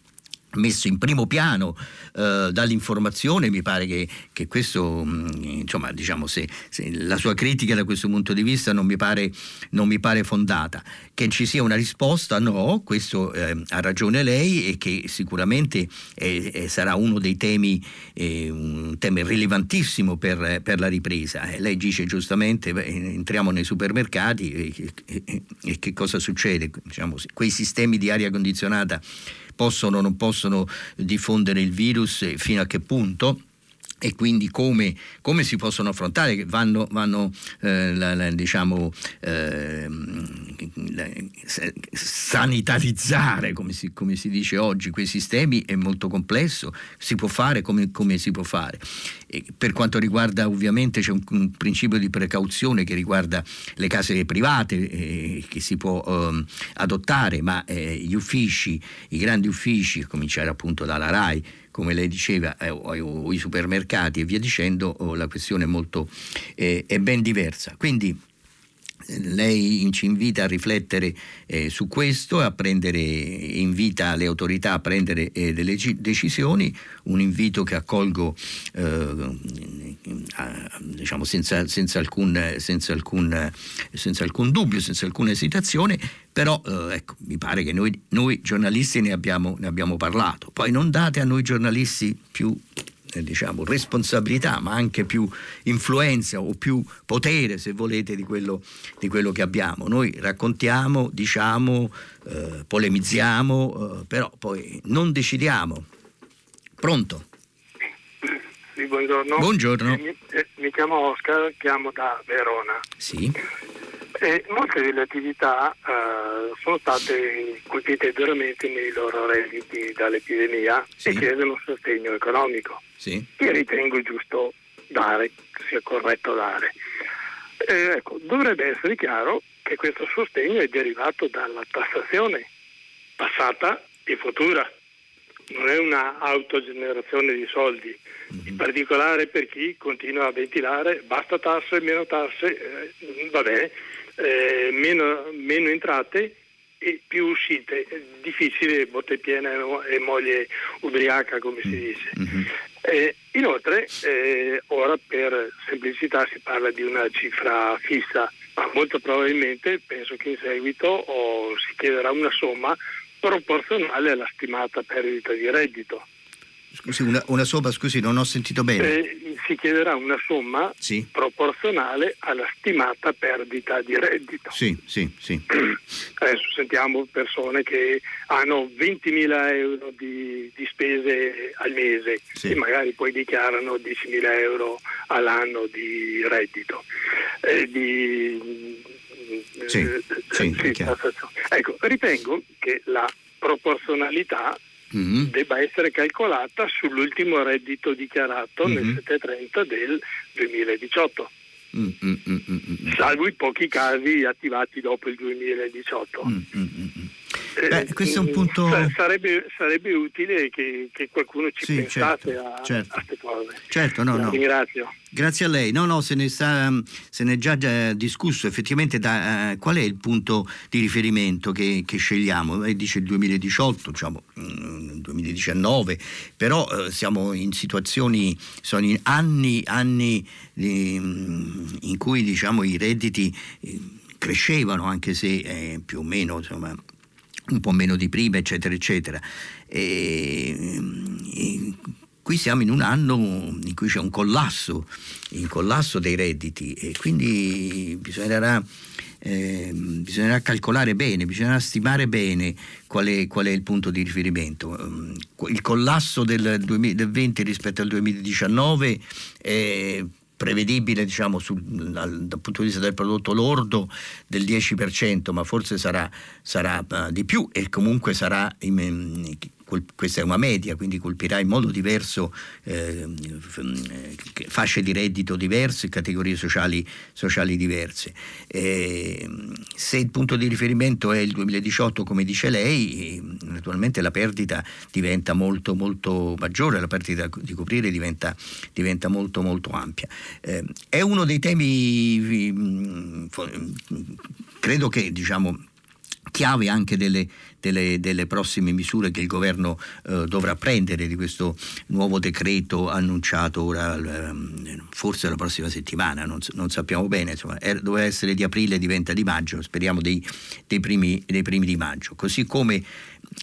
messo in primo piano eh, dall'informazione mi pare che, che questo mm, insomma diciamo se, se, la sua critica da questo punto di vista non mi pare, non mi pare fondata. Che ci sia una risposta no questo eh, ha ragione lei e che sicuramente è, sarà uno dei temi eh, un tema rilevantissimo per, per la ripresa. Eh, lei dice giustamente beh, entriamo nei supermercati e, e, e che cosa succede? Diciamo, quei sistemi di aria condizionata possono o non possono diffondere il virus e fino a che punto e quindi come, come, si possono affrontare, vanno, vanno eh, la, la, diciamo, eh, sanitarizzare, come si, come si, dice oggi, quei sistemi. È molto complesso, si può fare come, come si può fare. E per quanto riguarda ovviamente c'è un, un, principio di precauzione che riguarda le case private eh, che si può eh, adottare, ma eh, gli uffici, i grandi uffici, a cominciare appunto dalla RAI, come lei diceva, eh, o, i supermercati e via dicendo, oh, la questione è, molto, eh, è ben diversa. Quindi lei ci invita a riflettere eh, su questo, a prendere, invita le autorità a prendere eh, delle decisioni, un invito che accolgo eh, a, diciamo senza, senza, alcun, senza, alcun, senza, alcun, dubbio, senza alcuna esitazione, però eh, ecco, mi pare che noi, noi giornalisti ne abbiamo, ne abbiamo parlato, poi non date a noi giornalisti più eh, diciamo, responsabilità, ma anche più influenza o più potere, se volete, di quello, di quello che abbiamo. Noi raccontiamo, diciamo, eh, polemizziamo, eh, però poi non decidiamo. Pronto? Sì, buongiorno. Buongiorno. Mi, eh, mi, chiamo Oscar, chiamo da Verona. Sì. E molte delle attività uh, sono state colpite duramente nei loro redditi dall'epidemia sì. e chiedono sostegno economico. Sì. Io ritengo giusto dare, sia corretto dare. Eh, ecco, dovrebbe essere chiaro che questo sostegno è derivato dalla tassazione passata e futura, non è una autogenerazione di soldi, mm-hmm. in particolare per chi continua a ventilare basta tasse, meno tasse, eh, va bene, eh, meno, meno entrate e più uscite. Difficile, botte piena e moglie ubriaca, come si mm. dice. Mm-hmm. Eh, inoltre, eh, ora per semplicità si parla di una cifra fissa, ma molto probabilmente penso che in seguito oh, si chiederà una somma proporzionale alla stimata perdita di reddito. Scusi, una, una, somma, scusi, non ho sentito bene. Eh, si chiederà una somma sì. proporzionale alla stimata perdita di reddito. Sì, sì, sì. Adesso sentiamo persone che hanno 20.000 euro di, di spese al mese sì. e magari poi dichiarano 10.000 euro all'anno di reddito. Eh, di, sì, eh, sì, ecco, ritengo che la proporzionalità mm-hmm. debba essere calcolata sull'ultimo reddito dichiarato mm-hmm. nel 730 del 2018. Mm-hmm. Salvo i pochi casi attivati dopo il 2018. Eh, Beh, questo è un punto... Sarebbe, sarebbe utile che, che, qualcuno ci sì, pensasse certo, a, certo. a queste cose. Certo, no, no. Ringrazio. Grazie a lei. No, no, se ne, sta, se ne è già, già discusso. Effettivamente da, uh, qual è il punto di riferimento che, che scegliamo? Lei dice il 2018, diciamo il mm, 2019, però uh, siamo in situazioni, sono in anni, anni di, mm, in cui diciamo, i redditi eh, crescevano, anche se eh, più o meno insomma, un po' meno di prima, eccetera, eccetera. E, e, qui siamo in un anno in cui c'è un collasso, un collasso dei redditi e quindi bisognerà, eh, bisognerà calcolare bene, bisognerà stimare bene qual è, qual è, il punto di riferimento. Il collasso del, 2020 rispetto al 2019 è prevedibile diciamo, sul, dal, dal, punto di vista del prodotto lordo del 10%, ma forse sarà, sarà uh, di più e comunque sarà in, questa è una media, quindi colpirà in modo diverso eh, fasce di reddito diverse, categorie sociali, sociali diverse. E, se il punto di riferimento è il 2018, come dice lei, naturalmente la perdita diventa molto, molto maggiore, la perdita di coprire diventa, diventa molto, molto ampia. Eh, è uno dei temi, credo che diciamo, chiave anche delle, delle, delle, prossime misure che il governo eh, dovrà prendere di questo nuovo decreto annunciato ora, eh, forse la prossima settimana, non, non sappiamo bene, insomma, er, doveva essere di aprile, diventa di maggio, speriamo dei, dei, primi, dei primi di maggio. Così come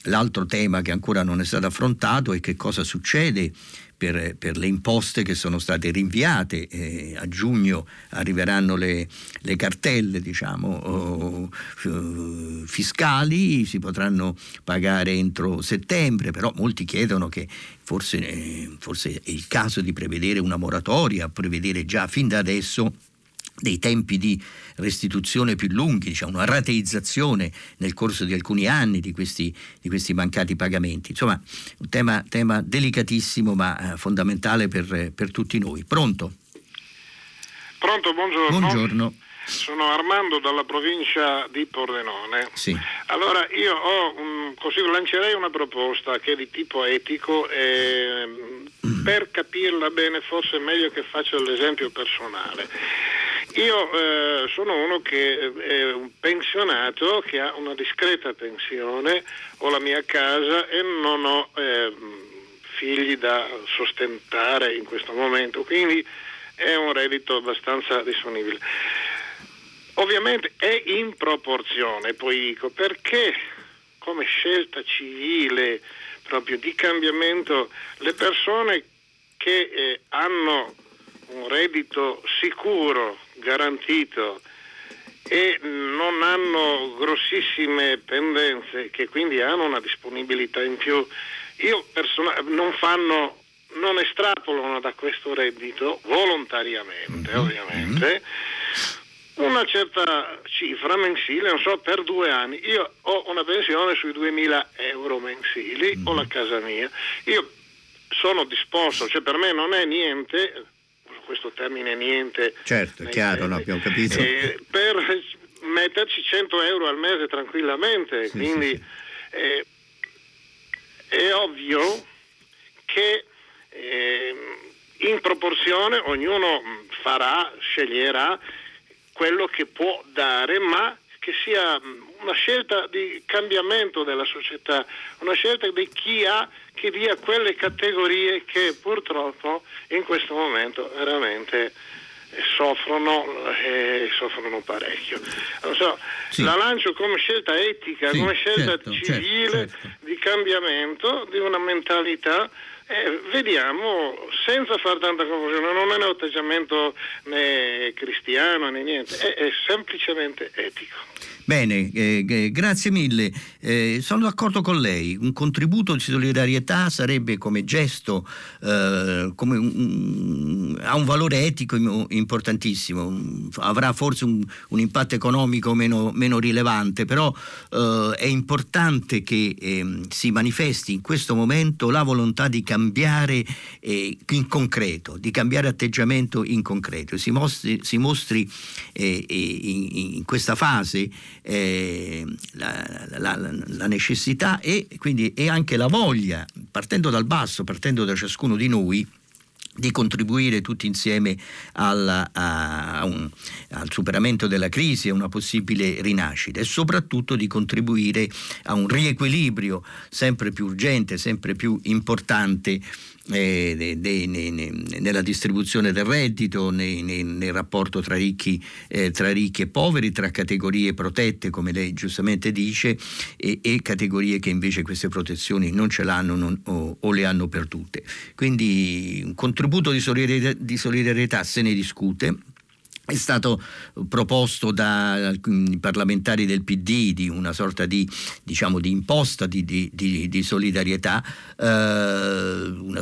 l'altro tema che ancora non è stato affrontato è che cosa succede per, per, le imposte che sono state rinviate. Eh, a giugno arriveranno le, le cartelle diciamo, oh, fiscali, si potranno pagare entro settembre, però molti chiedono che forse, eh, forse è il caso di prevedere una moratoria, prevedere già fin da adesso dei tempi di restituzione più lunghi, diciamo, una rateizzazione nel corso di alcuni anni di questi, di questi mancati pagamenti. Insomma, un tema, tema delicatissimo ma eh, fondamentale per, per, tutti noi. Pronto? Pronto, buongiorno. Buongiorno. Sono Armando dalla provincia di Pordenone. Sì. Allora io ho un, così lancerei una proposta che è di tipo etico e mm. per capirla bene forse è meglio che faccia l'esempio personale. Io eh, sono uno che è un pensionato che ha una discreta pensione, ho la mia casa e non ho eh, figli da sostentare in questo momento, quindi è un reddito abbastanza disponibile. Ovviamente è in proporzione, poi dico, perché come scelta civile proprio di cambiamento le persone che eh, hanno un reddito sicuro, garantito e non hanno grossissime pendenze che quindi hanno una disponibilità in più, io person- non fanno non estrapolano da questo reddito volontariamente, mm-hmm. ovviamente, una certa cifra mensile, non so, per due anni. Io ho una pensione sui 2000 euro mensili, mm. ho la casa mia. Io sono disposto, cioè per me non è niente, questo termine niente. Certo, è chiaro, no, abbiamo capito. Eh, per metterci 100 euro al mese tranquillamente, sì, quindi sì, sì. Eh, è ovvio che eh, in proporzione ognuno farà, sceglierà quello che può dare, ma che sia una scelta di cambiamento della società, una scelta di chi ha che dia quelle categorie che purtroppo in questo momento veramente soffrono e soffrono parecchio. So, sì. La lancio come scelta etica, sì, come scelta certo, certo civile certo, certo. di cambiamento di una mentalità eh, vediamo, senza fare tanta confusione, non è un atteggiamento né cristiano né niente, è, è semplicemente etico. Bene, eh, grazie mille. Eh, sono d'accordo con lei. Un contributo di solidarietà sarebbe come gesto, eh, come un, ha un valore etico importantissimo. Avrà forse un, un impatto economico meno, meno rilevante, però eh, è importante che ehm, si manifesti in questo momento la volontà di cambiare eh, in concreto, di cambiare atteggiamento in concreto. Si mostri, si mostri eh, in, in questa fase eh, la, la, la, necessità e quindi e anche la voglia, partendo dal basso, partendo da ciascuno di noi, di contribuire tutti insieme alla, a, un, al superamento della crisi, a una possibile rinascita e soprattutto di contribuire a un riequilibrio sempre più urgente, sempre più importante eh, de, de, ne, nella distribuzione del reddito, ne, ne, nel rapporto tra ricchi, eh, tra ricchi, e poveri, tra categorie protette, come lei giustamente dice, e, e categorie che invece queste protezioni non ce l'hanno non, o, o, le hanno perdute. Quindi un contributo di solidarietà, di solidarietà se ne discute è stato proposto dai parlamentari del PD di una sorta di, diciamo, di imposta di, di, di solidarietà, eh, una,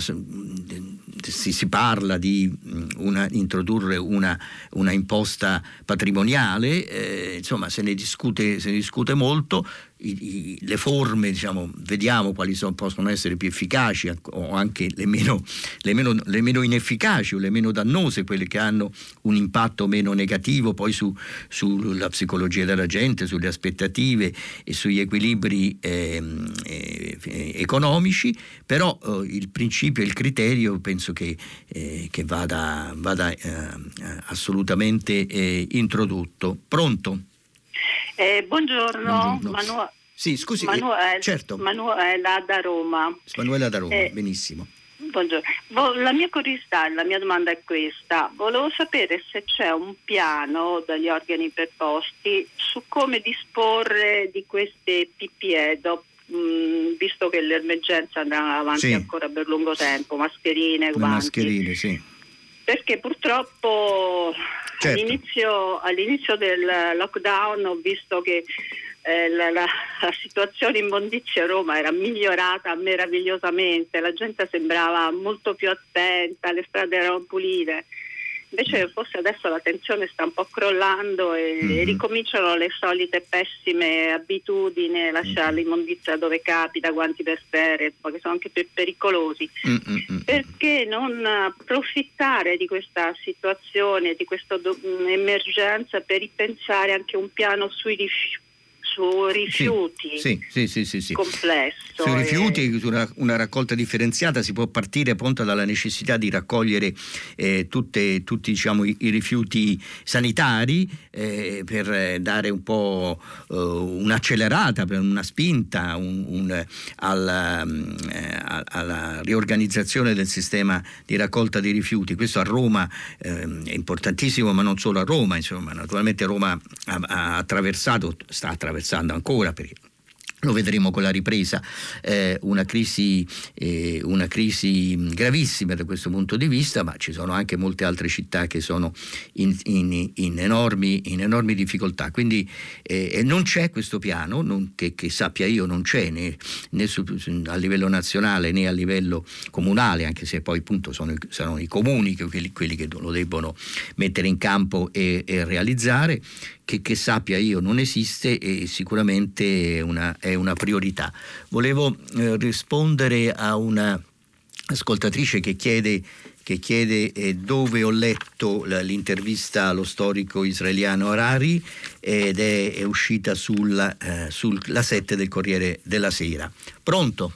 si, si, parla di una, introdurre una, una, imposta patrimoniale, eh, insomma se ne discute, se ne discute molto, i, i, le forme, diciamo, vediamo quali sono, possono essere più efficaci o anche le meno, le, meno, le meno, inefficaci o le meno dannose, quelle che hanno un impatto meno negativo poi su, sulla psicologia della gente, sulle aspettative e sugli equilibri eh, eh, economici, però eh, il principio e il criterio penso che, eh, che vada, vada eh, assolutamente eh, introdotto. Pronto? Eh, buongiorno, buongiorno. Manu- sì, scusi, eh, Manuel, certo. Manuela da Roma. Manuela da Roma, eh, benissimo. Buongiorno. La mia curiosità, la mia domanda è questa. Volevo sapere se c'è un piano dagli organi preposti su come disporre di queste PPE, dopo, mh, visto che l'emergenza andrà avanti sì. ancora per lungo tempo, mascherine, guanti. Mascherine, sì. Perché purtroppo Certo. All'inizio, all'inizio, del lockdown ho visto che eh, la, la, la, situazione immondizia a Roma era migliorata meravigliosamente, la gente sembrava molto più attenta, le strade erano pulite. Invece forse adesso la tensione sta un po' crollando e mm-hmm. ricominciano le solite pessime abitudini, lasciare mm-hmm. l'immondizia dove capita, guanti per stare, che sono anche più pericolosi. Mm-hmm. Perché non approfittare di questa situazione, di questa do- emergenza per ripensare anche un piano sui rifiuti? Su rifiuti sì, sì, sì, sì, sì complesso. Sui rifiuti, su una, una, raccolta differenziata si può partire appunto dalla necessità di raccogliere eh, tutte, tutti diciamo, i, i, rifiuti sanitari eh, per dare un po' uh, un'accelerata, una spinta un, un, alla, eh, alla, riorganizzazione del sistema di raccolta dei rifiuti. Questo a Roma ehm, è importantissimo, ma non solo a Roma, insomma, naturalmente Roma ha, ha attraversato, sta attraversando attraversando ancora perché lo vedremo con la ripresa, eh, una, crisi, eh, una, crisi, gravissima da questo punto di vista, ma ci sono anche molte altre città che sono in, in, in, enormi, in enormi, difficoltà. Quindi eh, non c'è questo piano, non, che, che, sappia io non c'è né, né su, a livello nazionale né a livello comunale, anche se poi appunto sono, sono i comuni quelli, quelli, che lo debbono mettere in campo e, e realizzare che, che, sappia io non esiste e sicuramente è una, è una priorità. Volevo eh, rispondere a una ascoltatrice che chiede, che chiede eh, dove ho letto l'intervista allo storico israeliano Harari ed è, è uscita sulla, eh, sulla 7 del Corriere della Sera. Pronto?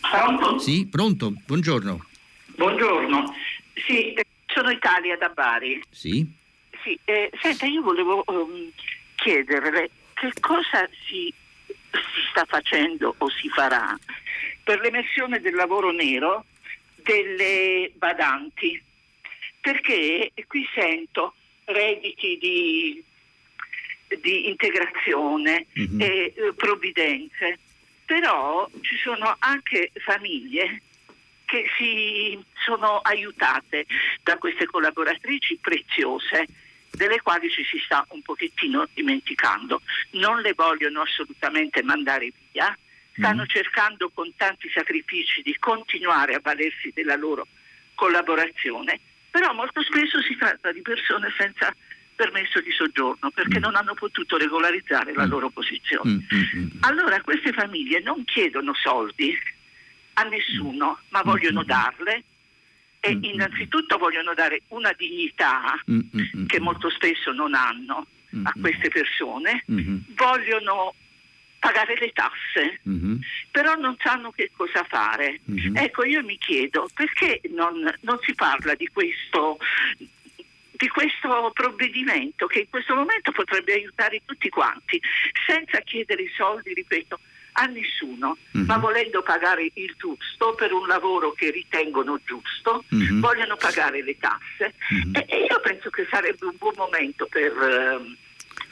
Pronto? Sì, pronto, buongiorno. Buongiorno, sì, sono Italia da Bari. Sì. Sì, eh, senta, io volevo um, chiederle che cosa si, si sta facendo o si farà per l'emersione del lavoro nero delle badanti, perché qui sento redditi di, di integrazione mm-hmm. e eh, provvidenze, però ci sono anche famiglie che si sono aiutate da queste collaboratrici preziose delle quali ci si sta un pochettino dimenticando. Non le vogliono assolutamente mandare via, stanno mm. cercando con tanti sacrifici di continuare a valersi della loro collaborazione, però molto spesso si tratta di persone senza permesso di soggiorno perché mm. non hanno potuto regolarizzare la mm. loro posizione. Mm, mm, mm, allora queste famiglie non chiedono soldi a nessuno, ma vogliono darle e mm, mm, innanzitutto vogliono dare una dignità mm, che molto spesso non hanno a queste persone, vogliono pagare le tasse, però non sanno che cosa fare. Ecco, io mi chiedo perché non, non si parla di questo di questo provvedimento che in questo momento potrebbe aiutare tutti quanti, senza chiedere i soldi, ripeto, a nessuno, mm-hmm. ma volendo pagare il giusto per un lavoro che ritengono giusto, mm-hmm. vogliono pagare le tasse mm-hmm. e, e, io penso che sarebbe un buon momento per... Uh,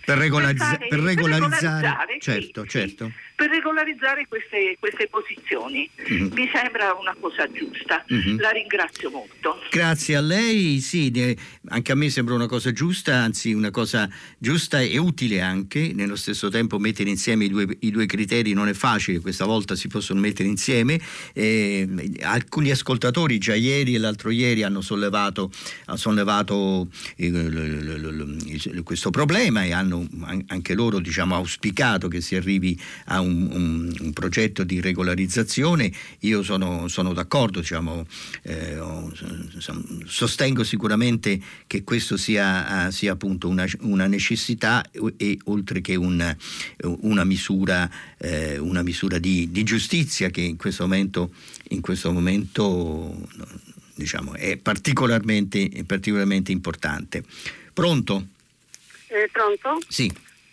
per, regolarizza- per, regolarizzare, per regolarizzare certo, sì, certo. Sì per regolarizzare queste, queste posizioni. Mm-hmm. Mi sembra una cosa giusta. Mm-hmm. La ringrazio molto. Grazie a lei, sì, anche a me sembra una cosa giusta, anzi una cosa giusta e utile anche. Nello stesso tempo mettere insieme i due, i due criteri non è facile, questa volta si possono mettere insieme. Eh, alcuni ascoltatori già ieri e l'altro ieri hanno sollevato, hanno sollevato eh, questo problema e hanno anche loro diciamo, auspicato che si arrivi a un un, un, un progetto di regolarizzazione, io sono, sono d'accordo, diciamo, eh, sostengo sicuramente che questo sia, sia appunto una, una, necessità e oltre che un, una misura, eh, una misura di, di, giustizia che in questo momento, in questo momento diciamo, è particolarmente, particolarmente importante. Pronto? Eh, pronto? Sì.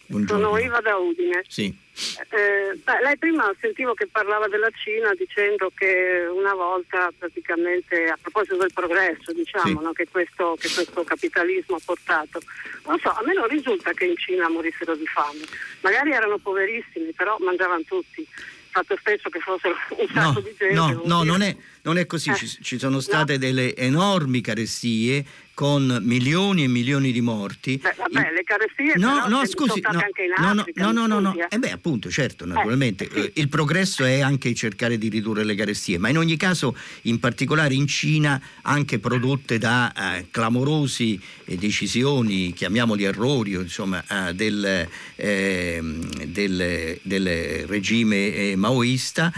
Buongiorno. Sono Iva da Udine. Sì. Eh, beh, lei prima sentivo che parlava della Cina dicendo che una volta praticamente a proposito del progresso diciamo sì. no, che, questo, che, questo, capitalismo ha portato non so a me non risulta che in Cina morissero di fame magari erano poverissimi però mangiavano tutti fatto stesso che fossero un sacco no, di gente no, no non, è, non è così eh. ci, ci, sono state no. delle enormi carestie con milioni e milioni di morti. Beh, vabbè, le carestie no, no, scusi, no, no, no, no, no, no, eh beh, appunto, certo, eh, naturalmente. Eh, sì. Il progresso è anche cercare di ridurre le carestie, ma in ogni caso, in particolare in Cina, anche prodotte da eh, clamorosi eh, decisioni, chiamiamoli errori, insomma, eh, del, ehm, del, del, regime eh, maoista,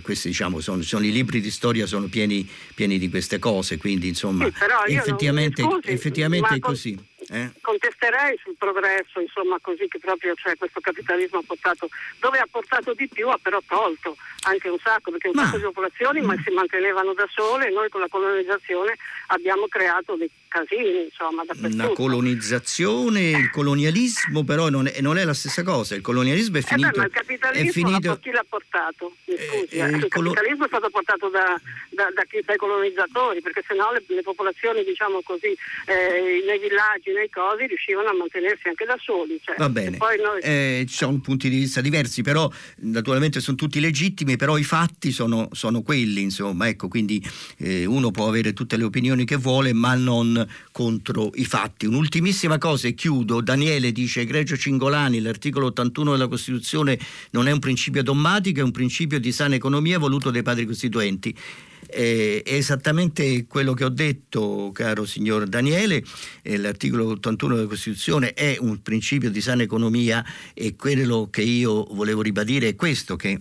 questi diciamo sono, sono, i libri di storia sono pieni, pieni di queste cose, quindi insomma, sì, effettivamente effettivamente, scusi, effettivamente è così. Eh? Contesterei sul progresso, insomma, così che proprio cioè, questo capitalismo ha portato, dove ha portato di più ha però tolto anche un sacco, perché un ma, sacco di popolazioni ma si mantenevano da sole e noi con la colonizzazione abbiamo creato dei casini, insomma, Una colonizzazione, il colonialismo però non è, non è, la stessa cosa, il colonialismo è finito... Eh beh, ma il capitalismo è finito... chi l'ha portato? Eh, scusi, eh, il, il colo... capitalismo è stato portato da, da, da chi, dai colonizzatori, perché sennò le, le popolazioni, diciamo così, eh, nei villaggi, nei cosi, riuscivano a mantenersi anche da soli. Cioè, Va bene, noi... Eh, ci sono punti di vista diversi, però naturalmente sono tutti legittimi, però i fatti sono, sono quelli, insomma, ecco, quindi eh, uno può avere tutte le opinioni che vuole, ma non contro i fatti. Un'ultimissima cosa e chiudo. Daniele dice, egregio Cingolani, l'articolo 81 della Costituzione non è un principio dogmatico, è un principio di sana economia voluto dai padri costituenti. Eh, è esattamente quello che ho detto, caro signor Daniele, eh, l'articolo 81 della Costituzione è un principio di sana economia e quello che io volevo ribadire è questo, che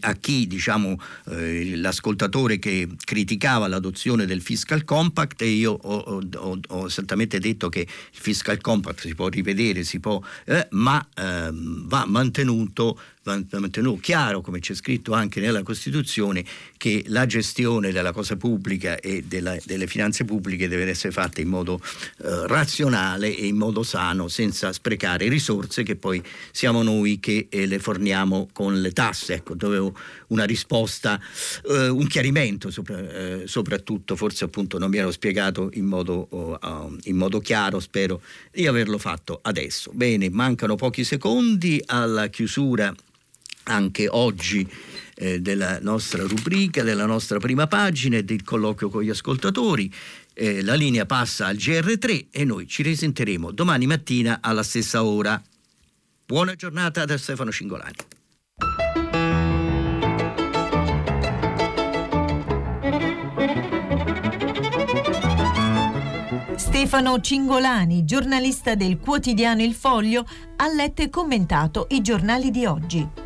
a chi diciamo eh, l'ascoltatore che criticava l'adozione del fiscal compact e io ho, ho, ho, esattamente detto che il fiscal compact si può rivedere si può, eh, ma ehm, va mantenuto mantenuto chiaro, come c'è scritto anche nella Costituzione, che la gestione della cosa pubblica e della, delle finanze pubbliche deve essere fatta in modo eh, razionale e in modo sano, senza sprecare risorse che poi siamo noi che eh, le forniamo con le tasse. Ecco, dovevo una risposta, eh, un chiarimento sopra, eh, soprattutto, forse appunto non mi ero spiegato in modo, uh, in modo chiaro, spero di averlo fatto adesso. Bene, mancano pochi secondi alla chiusura anche oggi eh, della nostra rubrica, della nostra prima pagina e del colloquio con gli ascoltatori. Eh, la linea passa al GR3 e noi ci risenteremo domani mattina alla stessa ora. Buona giornata da Stefano Cingolani. Stefano Cingolani, giornalista del quotidiano Il Foglio, ha letto e commentato i giornali di oggi.